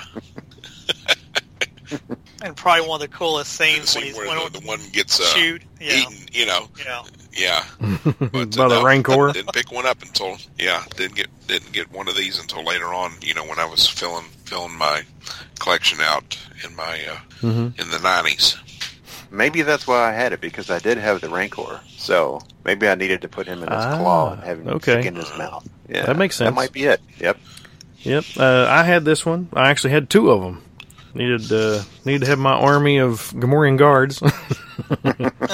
and probably one of the coolest the scenes when he's where when the, the one gets uh, shoot. Yeah. eaten. You know, Yeah. yeah. But, By the no, Rancor? Didn't pick one up until yeah. Didn't get didn't get one of these until later on. You know, when I was filling filling my collection out in my uh, Mhm. in the nineties. Maybe that's why I had it because I did have the Rancor. So maybe I needed to put him in his Ah, claw and have him okay. stick in his mouth. Yeah, That makes sense. That might be it. Yep. Yep. Uh, I had this one. I actually had two of them. Needed uh, needed to have my army of Gamorrean guards.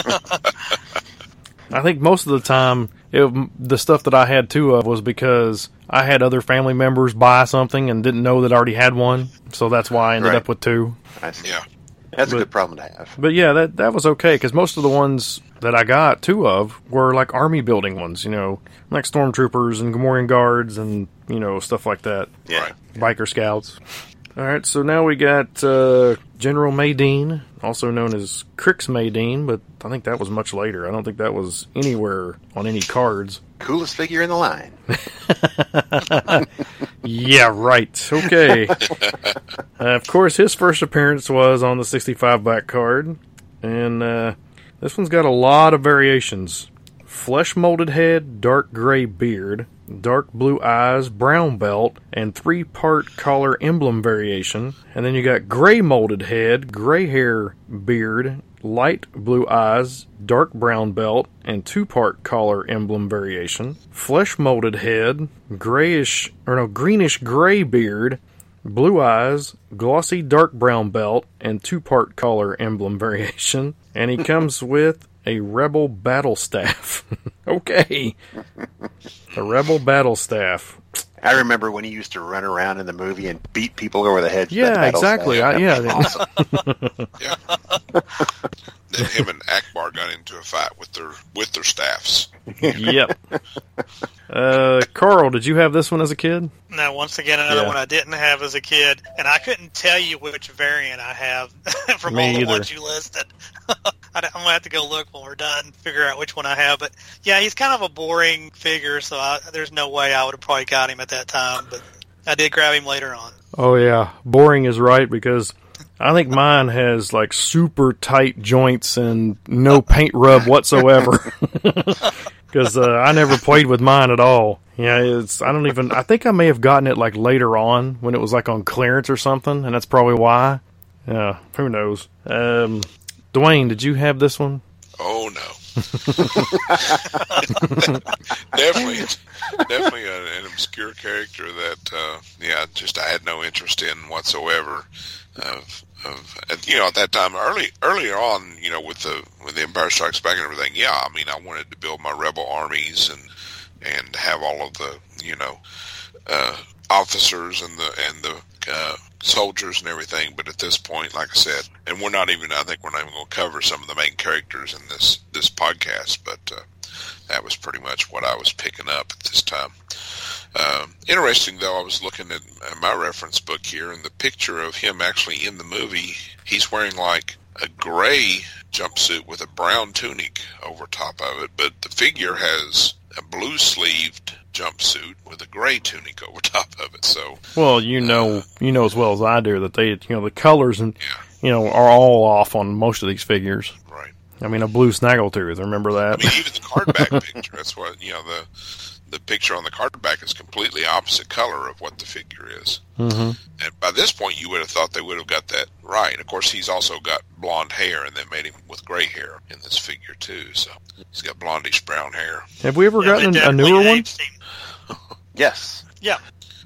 I think most of the time, it, the stuff that I had two of was because I had other family members buy something and didn't know that I already had one, so that's why I ended Right. up with two. I see. Yeah. That's But- a good problem to have. But yeah, that that was okay because most of the ones that I got two of were like army building ones, you know, like stormtroopers and Gamorrean guards and you know stuff like that. Yeah. Right. biker scouts. All right, so now we got uh, General Madine, also known as Crix Madine, but I think that was much later. I don't think that was anywhere on any cards. Coolest figure in the line. Yeah, right. Okay. uh, of course, his first appearance was on the 65 back card, and uh, this one's got a lot of variations. Flesh molded head, dark gray beard, dark blue eyes, brown belt, and three part collar emblem variation. And then you got gray molded head, gray hair, beard, light blue eyes, dark brown belt, and two part collar emblem variation. Flesh molded head, grayish, or no, greenish gray beard, blue eyes, glossy dark brown belt, and two part collar emblem variation. And he comes with a rebel battle staff. okay. A rebel battle staff. I remember when he used to run around in the movie and beat people over the head. with that Yeah, battle exactly. staff. I, yeah. Awesome. Yeah. then him and Ackbar got into a fight with their with their staffs. yep. Uh, Carl, did you have this one as a kid? Now, once again, another Yeah. one I didn't have as a kid, and I couldn't tell you which variant I have from Me all the either. ones you listed. I- I'm gonna have to go look when we're done, figure out which one I have. But yeah, he's kind of a boring figure, so I, there's no way I would have probably got him at that time. But I did grab him later on. Oh yeah, boring is right because I think mine has like super tight joints and no paint rub whatsoever. Because uh, I never played with mine at all. Yeah, it's I don't even. I think I may have gotten it like later on when it was like on clearance or something, and that's probably why. Yeah, who knows? Um, Dwayne, did you have this one? Oh no. definitely, definitely an, obscure character that, uh, yeah, just I had no interest in whatsoever. Of, of, and, you know, at that time, early, earlier on, you know, with the with the Empire Strikes Back and everything, yeah, I mean, I wanted to build my rebel armies and and have all of the, you know, uh, officers and the and the uh, soldiers and everything. But at this point, like I said, and we're not even. I think we're not even going to cover some of the main characters in this this podcast. But uh, that was pretty much what I was picking up at this time. Um, interesting though, I was looking at uh, my reference book here, and the picture of him actually in the movie, he's wearing like a gray jumpsuit with a brown tunic over top of it, but the figure has a blue sleeved jumpsuit with a gray tunic over top of it. So Well, you know, you know as well as I do that they, you know, the colors and Yeah. you know are all off on most of these figures. right. I mean, a blue snaggletooth. Remember I that? mean, even the card back picture. That's what you know. The the picture on the card back is completely opposite color of what the figure is. hmm And by this point, you would have thought they would have got that right. Of course, he's also got blonde hair, and they made him with gray hair in this figure too. So he's got blondish brown hair. Have we ever Yeah, gotten a newer one? Yes. Yeah.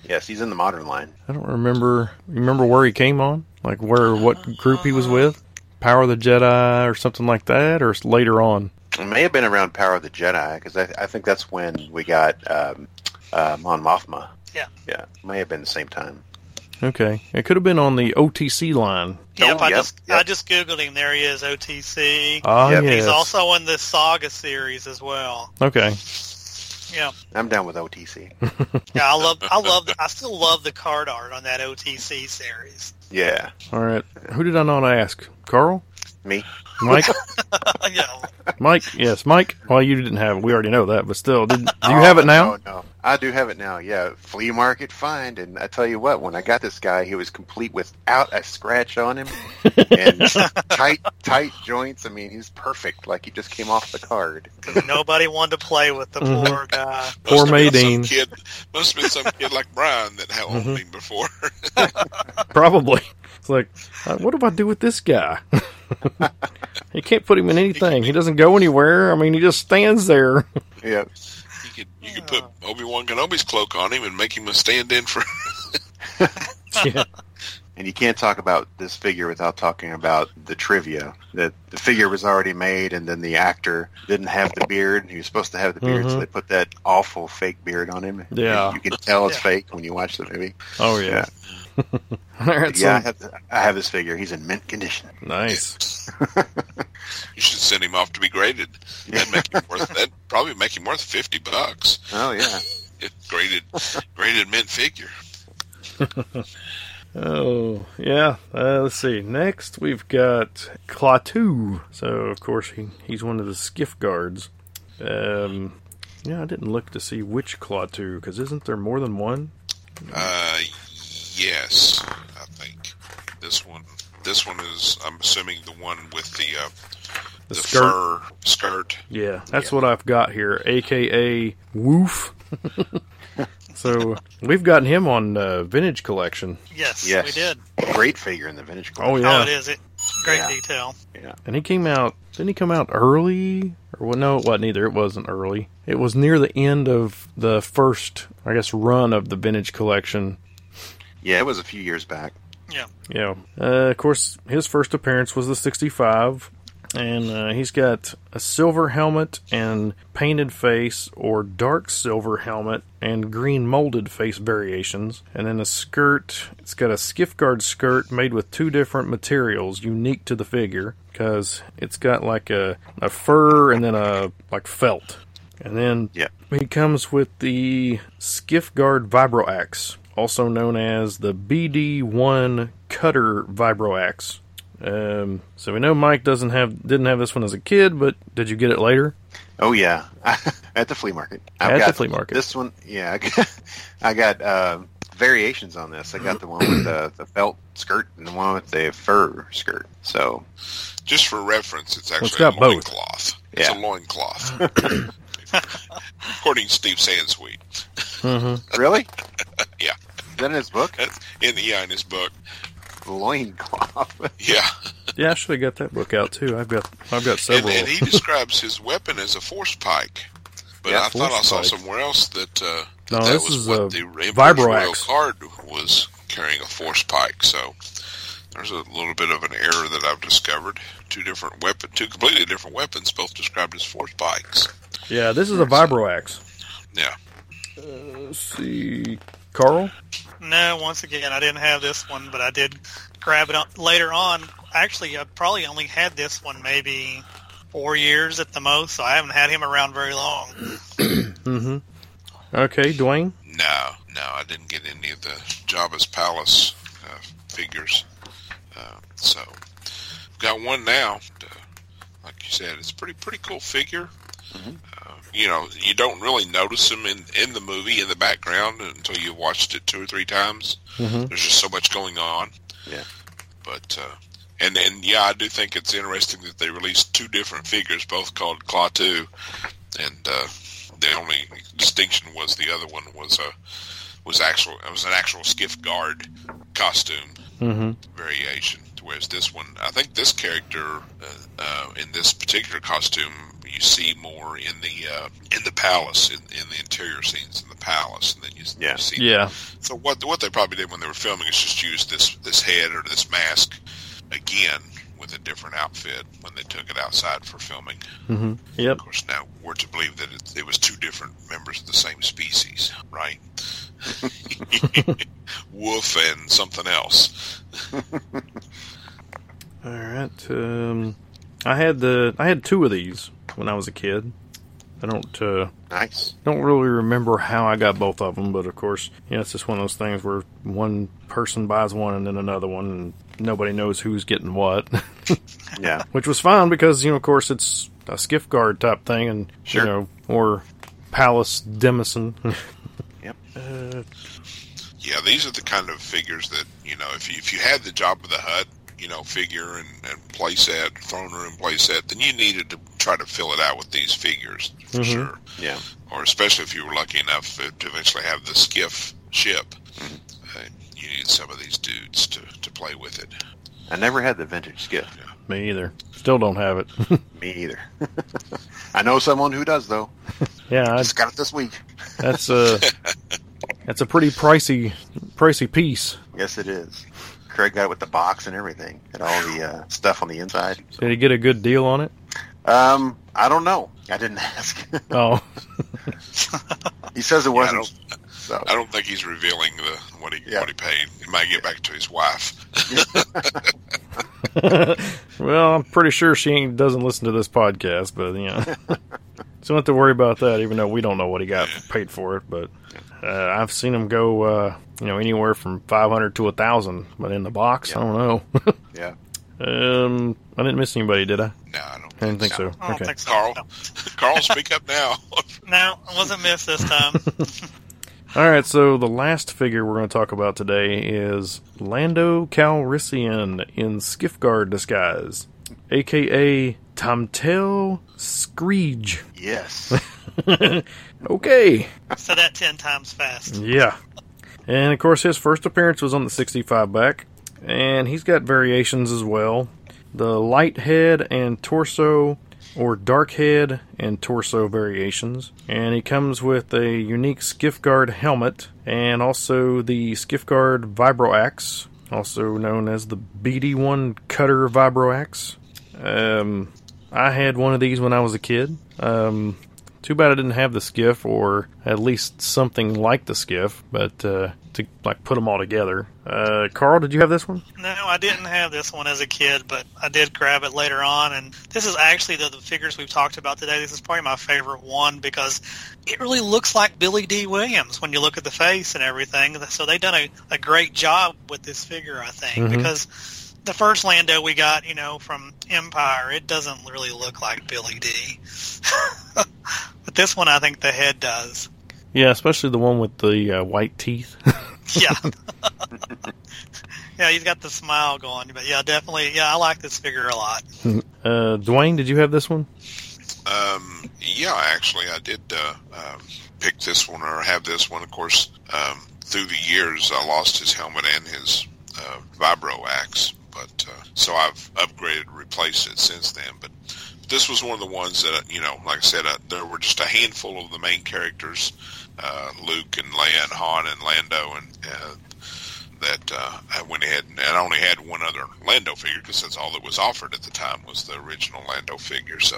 Yes, he's in the modern line. I don't remember. Remember where he came on? Like where, what group he was with? Power of the Jedi or something like that, or later on? It may have been around Power of the Jedi because I, I think that's when we got um, uh, Mon Mothma. Yeah. Yeah, may have been the same time. Okay, it could have been on the OTC line. Yep, Oh, I yep, just I just googled him. There he is, OTC. Ah, Yep. yes. He's also in the Saga series as well. okay. Yeah, I'm down with OTC. yeah. I love I love I still love the card art on that OTC series. yeah, All right. Who did I not ask? Carl, me. Mike, you know, Mike. Yes, Mike. Well, you didn't have it. We already know that, but still, did, do you Oh, have it now? No, no, I do have it now. Yeah, flea market find, and I tell you what, when I got this guy, he was complete without a scratch on him, and tight, tight joints. I mean, he's perfect, like he just came off the card. 'cause nobody wanted to play with the Mhm. poor guy. Poor Must have some Madine. Kid, must have been some kid like Bryan that had Mhm. owned him before. Probably. It's like, uh, what do I do with this guy? you can't put him in anything. He doesn't go anywhere. I mean, he just stands there. Yeah, You could you could put Obi Wan Kenobi's cloak on him and make him a stand-in for. yeah. and you can't talk about this figure without talking about the trivia. That the figure was already made, and then the actor didn't have the beard. He was supposed to have the beard, so Mhm. they put that awful fake beard on him. And Yeah. you can tell it's Yeah. fake when you watch the movie. Oh yeah. All right. But yeah, I have, I have this figure. He's in mint condition. nice. You should send him off to be graded. That'd make him worth. That probably make him worth fifty bucks. Oh yeah. Graded, graded mint figure. Oh yeah. Uh, let's see. Next we've got Klaatu. So of course he he's one of the skiff guards. Um. Yeah, I didn't look to see which Klaatu because isn't there more than one? Uh, yes, I think this one. This one is. I'm assuming the one with the uh, The the, skirt. fur skirt. Yeah, that's Yeah. what I've got here, aka Woof. So we've gotten him on uh, Vintage Collection. Yes, Yes. we did. Great figure in the vintage. Oh collection. yeah, Oh, it is. It great Yeah. detail. Yeah, and he came out. Didn't he come out early? Or well, no, it wasn't either. It wasn't early. It was near the end of the first, I guess, run of the Vintage Collection. Yeah, it was a few years back. Yeah. Uh, of course, his first appearance was the 65, and uh, he's got a silver helmet and painted face, or dark silver helmet and green molded face variations, and then a skirt. It's got a skiff guard skirt made with two different materials unique to the figure, because it's got like a, a fur and then a like felt. And then Yeah. he comes with the Skiff Guard Vibro Axe, also known as the BD1 Cutter Vibroax. Um, so we know Mike doesn't have didn't have this one as a kid, but did you get it later? Oh yeah, at the flea market. At the flea market. This one, yeah, I got, I got uh, variations on this. I got the one with the, the felt skirt and the one with the fur skirt. So Just for reference, it's actually it's got a both. loincloth. It's Yeah. a loincloth. According to Steve Sansweet. Mm-hmm. really, Yeah. Is that in his book? That's in, yeah, in his book. Loincloth. Yeah. Yeah, I should have got that book out too. I've got I've got several. and he describes his weapon as a force pike. But Yeah, I thought I saw pike. somewhere else that, uh, No, that this was is what a the Emperor's vibro Royal axe. Was carrying a force pike. So there's a little bit of an error that I've discovered. Two different weapon, two completely different weapons, both described as force pikes. yeah, this is a Vibro Axe. Yeah. Let's see, Carl. No, once again, I didn't have this one, but I did grab it on, later on. Actually, I probably only had this one maybe four years at the most, so I haven't had him around very long. Mm-hmm. Okay, Dwayne. No, no, I didn't get any of the Jabba's Palace uh, figures. Uh, so, I've got one now. Uh, like you said, it's a pretty pretty cool figure. Uh, you know, you don't really notice them in in the movie in the background until you've watched it two or three times. Mm-hmm. There's just so much going on. Yeah. But uh, and and yeah, I do think it's interesting that they released two different figures, both called Klaatu, and uh, the only distinction was the other one was a was actual it was an actual skiff guard costume Mm-hmm. variation. Whereas this one, I think this character uh, uh, in this particular costume, you see more in the uh, in the palace, in, in the interior scenes in the palace, and then you, Yeah. you see Yeah. so what what they probably did when they were filming is just use this this head or this mask again with a different outfit when they took it outside for filming. Mm-hmm. Yep. Of course, now we're to believe that it, it was two different members of the same species, right? Wolf and something else. All right. Um, I had the I had two of these when I was a kid. I don't uh, Nice. don't really remember how I got both of them, but of course, yeah, it's just one of those things where one person buys one and then another one, and nobody knows who's getting what. Yeah. Which was fine because you know, of course, it's a skiff guard type thing, and Sure. you know, or Palace Denizen. Yep. Uh, Yeah, these are the kind of figures that you know. If you if you had the Jabba the Hutt, you know, figure and, and play set, throne room play set, then you needed to try to fill it out with these figures for Mhm. sure. Yeah. Or especially if you were lucky enough to to eventually have the skiff ship, uh, you needed some of these dudes to, to play with it. I never had the vintage skiff. me either. Still don't have it. Me either. I know someone who does though. yeah, I, Just got it this week. that's a that's a pretty pricey pricey piece. Yes, it is. Craig got it with the box and everything, and all the uh, stuff on the inside. Did he get a good deal on it? Um, I don't know. I didn't ask. Oh, he says it wasn't. don't, so I don't think he's revealing the what he Yeah. what he paid. He might get back to his wife. well, I'm pretty sure she doesn't listen to this podcast, but you know, so don't have to worry about that. Even though we don't know what he got paid for it, but uh, I've seen him go, uh, you know, anywhere from five hundred to a thousand. But in the box, I don't know. yeah. um, I didn't miss anybody, did I? No, I don't. I didn't think so. I don't Okay. think so. Carl, No. Carl, speak up now. No, I wasn't missed this time. All right, so the last figure we're going to talk about today is Lando Calrissian in Skiff Guard disguise, aka Tamtel Skreej. Yes. Okay. Said that ten times fast. Yeah. And of course, his first appearance was on the 65 back, and he's got variations as well. The light head and torso, or dark head and torso variations. And he comes with a unique skiff guard helmet, and also the skiff guard vibro axe, also known as the BD1 Cutter vibro axe. Um, I had one of these when I was a kid. Um, too bad I didn't have the skiff, or at least something like the skiff, but uh, to like put them all together. Uh, Carl, did you have this one? No, I didn't have this one as a kid, but I did grab it later on. And this is actually the, the figures we've talked about today. This is probably my favorite one because it really looks like Billy Dee Williams when you look at the face and everything. So they've done a, a great job with this figure, I think, Mhm. because the first Lando we got, you know, from Empire, it doesn't really look like Billy Dee but this one, I think the head does. Yeah, especially the one with the uh, white teeth. Yeah. yeah, he's got the smile going. But yeah, definitely. Yeah, I like this figure a lot. uh, Dwayne, did you have this one? Um, yeah, actually, I did uh, um, pick this one or have this one. Of course, um, through the years, I lost his helmet and his uh, vibro axe, but uh, so I've upgraded, replaced it since then. But this was one of the ones that you know, like I said, uh, there were just a handful of the main characters: uh, Luke and Leia and Han and Lando, and uh, that uh, I went ahead and I only had one other Lando figure because that's all that was offered at the time was the original Lando figure. So.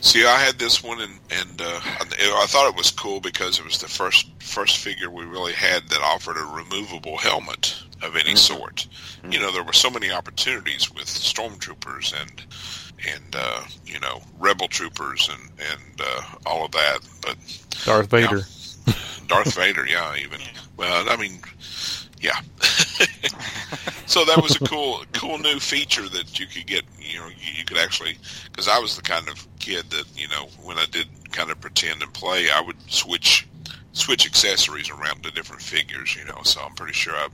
See, I had this one, and and uh, I thought it was cool because it was the first first figure we really had that offered a removable helmet of any sort. You know, there were so many opportunities with stormtroopers and and uh, you know rebel troopers and and uh, all of that, but Darth Vader. Darth Vader, yeah, even. Well, I mean, yeah. so that was a cool, cool new feature that you could get. You know, you, you could actually, because I was the kind of kid that you know, when I did kind of pretend and play, I would switch switch accessories around to different figures. You know, so I'm pretty sure I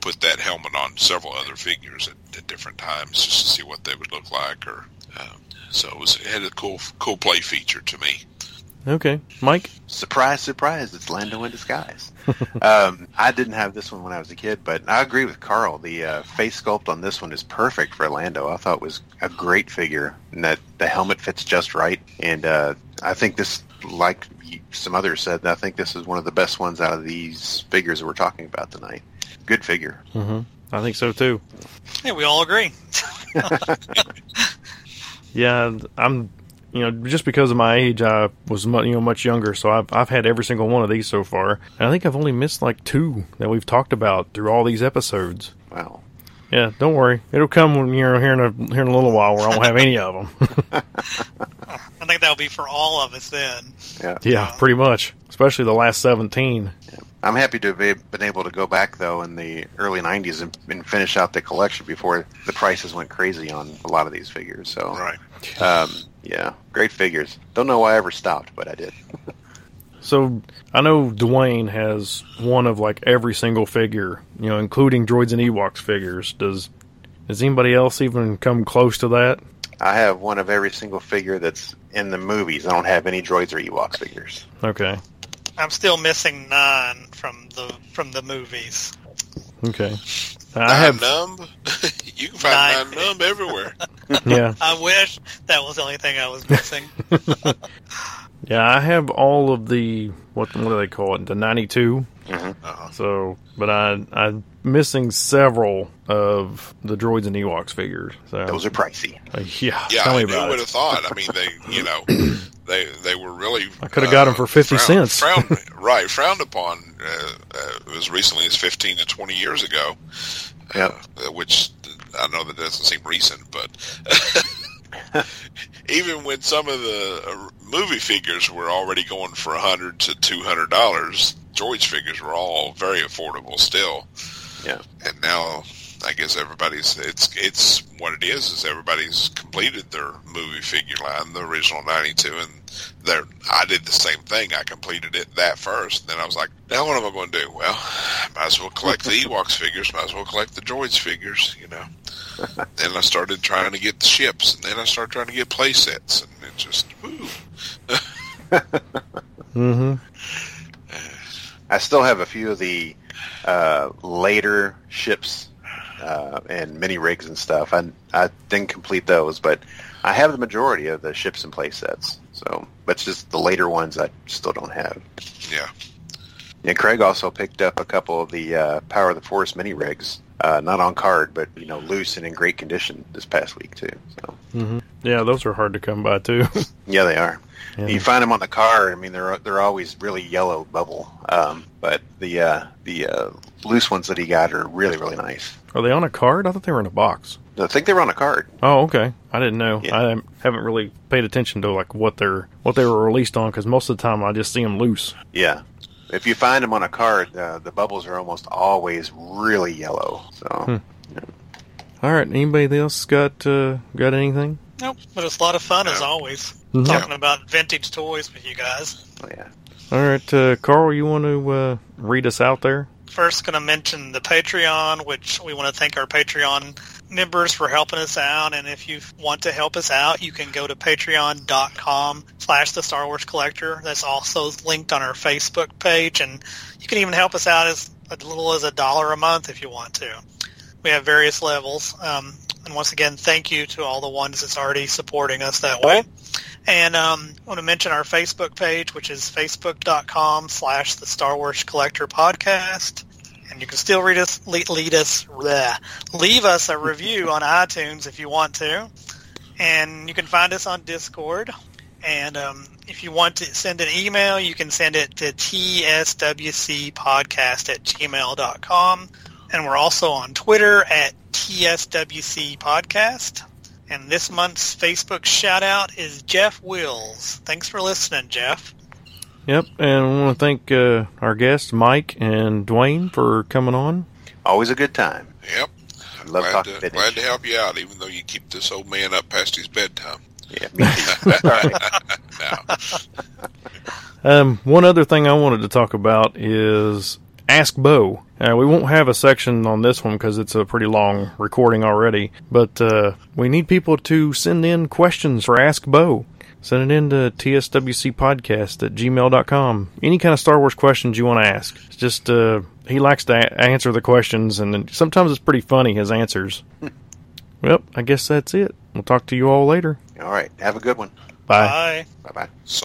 put that helmet on several other figures at, at different times just to see what they would look like. Or um, so it was it had a cool, cool play feature to me. Okay, Mike. surprise, surprise! It's Lando in disguise. um, I didn't have this one when I was a kid, but I agree with Carl. The uh, face sculpt on this one is perfect for Lando. I thought it was a great figure, and that the helmet fits just right. And uh, I think this, like some others said, I think this is one of the best ones out of these figures that we're talking about tonight. Good figure. hmm I think so too. Yeah, we all agree. Yeah, I'm. You know, just because of my age, I was mu- you know much younger, so I've I've had every single one of these so far, and I think I've only missed like two that we've talked about through all these episodes. Wow. Yeah, don't worry, it'll come when you're here in a here in a little while where I won't have any of them. I think that'll be for all of us then. Yeah. yeah, pretty much, especially the last seventeen. I'm happy to have been able to go back though in the early '90s and, and finish out the collection before the prices went crazy on a lot of these figures. So, Right. um, yeah, great figures. Don't know why I ever stopped, but I did. So I know Dwayne has one of like every single figure, you know, including droids and Ewoks figures. Does does anybody else even come close to that? I have one of every single figure that's in the movies. I don't have any droids or Ewoks figures. Okay, I'm still missing nine from the from the movies. okay. I Nine have, numb. you can find Nine. Nien Nunb everywhere. yeah, I wish that was the only thing I was missing. yeah. I have all of the what what do they call it? The ninety two. Uh-huh. So, but I I'm missing several of the droids and Ewoks figures. So Those are pricey. uh, yeah, Yeah, tell me about who about would have thought? I mean, they, you know, they they were really. I coulda got them for 50 frowned- cents. Frowned, right, frowned upon uh, uh, as recently as fifteen to twenty years ago. Yeah, Uh, which I know that doesn't seem recent, but even when some of the uh, movie figures were already going for a hundred to two hundred dollars, George figures were all very affordable still. Yeah. And now I guess everybody's it's it's what it is is everybody's completed their movie figure line, the original ninety two and there I did the same thing. I completed it that first. Then I was like, now what am I going to do? Well, might as well collect the Ewoks figures. Might as well collect the droids figures. You know. then I started trying to get the ships, and then I started trying to get play sets, and it just woo. Mm-hmm. I still have a few of the uh, later ships uh, and mini rigs and stuff. I I didn't complete those, but I have the majority of the ships and play sets. So, but it's just the later ones I still don't have. Yeah. Yeah, Craig also picked up a couple of the uh, Power of the Force mini rigs, uh, not on card, but you know, loose and in great condition this past week too. So, Mm-hmm. Yeah, those are hard to come by too. yeah, they are. Yeah. You find them on the card. I mean, they're they're always really yellow bubble, um, but the uh, the uh, loose ones that he got are really really nice. Are they on a card? I thought they were in a box. I think they were on a card. Oh, okay. I didn't know. Yeah. I haven't really paid attention to like what they're what they were released on because most of the time I just see them loose. Yeah. If you find them on a card, uh, the bubbles are almost always really yellow. So, Hmm. All right. Anybody else got uh, got anything? Nope, but it's a lot of fun as Yeah. always. Mhm. Talking about vintage toys with you guys. oh, yeah. All right, uh, Carl, you want to uh, read us out there? First, going to mention the Patreon, which we want to thank our Patreon members for helping us out. And if you want to help us out, you can go to patreon.com slash the Star Wars Collector. That's also linked on our Facebook page. And you can even help us out as a little as a dollar a month if you want to. We have various levels. Um, and once again, thank you to all the ones that's already supporting us that way. And um, I want to mention our Facebook page, which is facebook.com slash the Star Wars Collector Podcast. And you can still read us, lead, lead us, bleh, leave us a review on iTunes if you want to. And you can find us on Discord. And um, if you want to send an email, you can send it to tswcpodcast at gmail.com. And we're also on Twitter at TSWC Podcast. And this month's Facebook shout out is Jeff Wills. Thanks for listening, Jeff. Yep, and I want to thank uh, our guests, Mike and Dwayne, for coming on. Always a good time. Yep. Love glad, talking to, vintage. glad to help you out, even though you keep this old man up past his bedtime. Yeah, me too. All right. now, Um, one other thing I wanted to talk about is Ask Bo. Uh, we won't have a section on this one because it's a pretty long recording already, but uh, we need people to send in questions for Ask Bo. Send it in to tswcpodcast at gmail.com. Any kind of Star Wars questions you want to ask. It's just, uh, he likes to a- answer the questions, and then sometimes it's pretty funny, his answers. well, I guess that's it. We'll talk to you all later. All right. Have a good one. Bye. Bye. Bye bye. so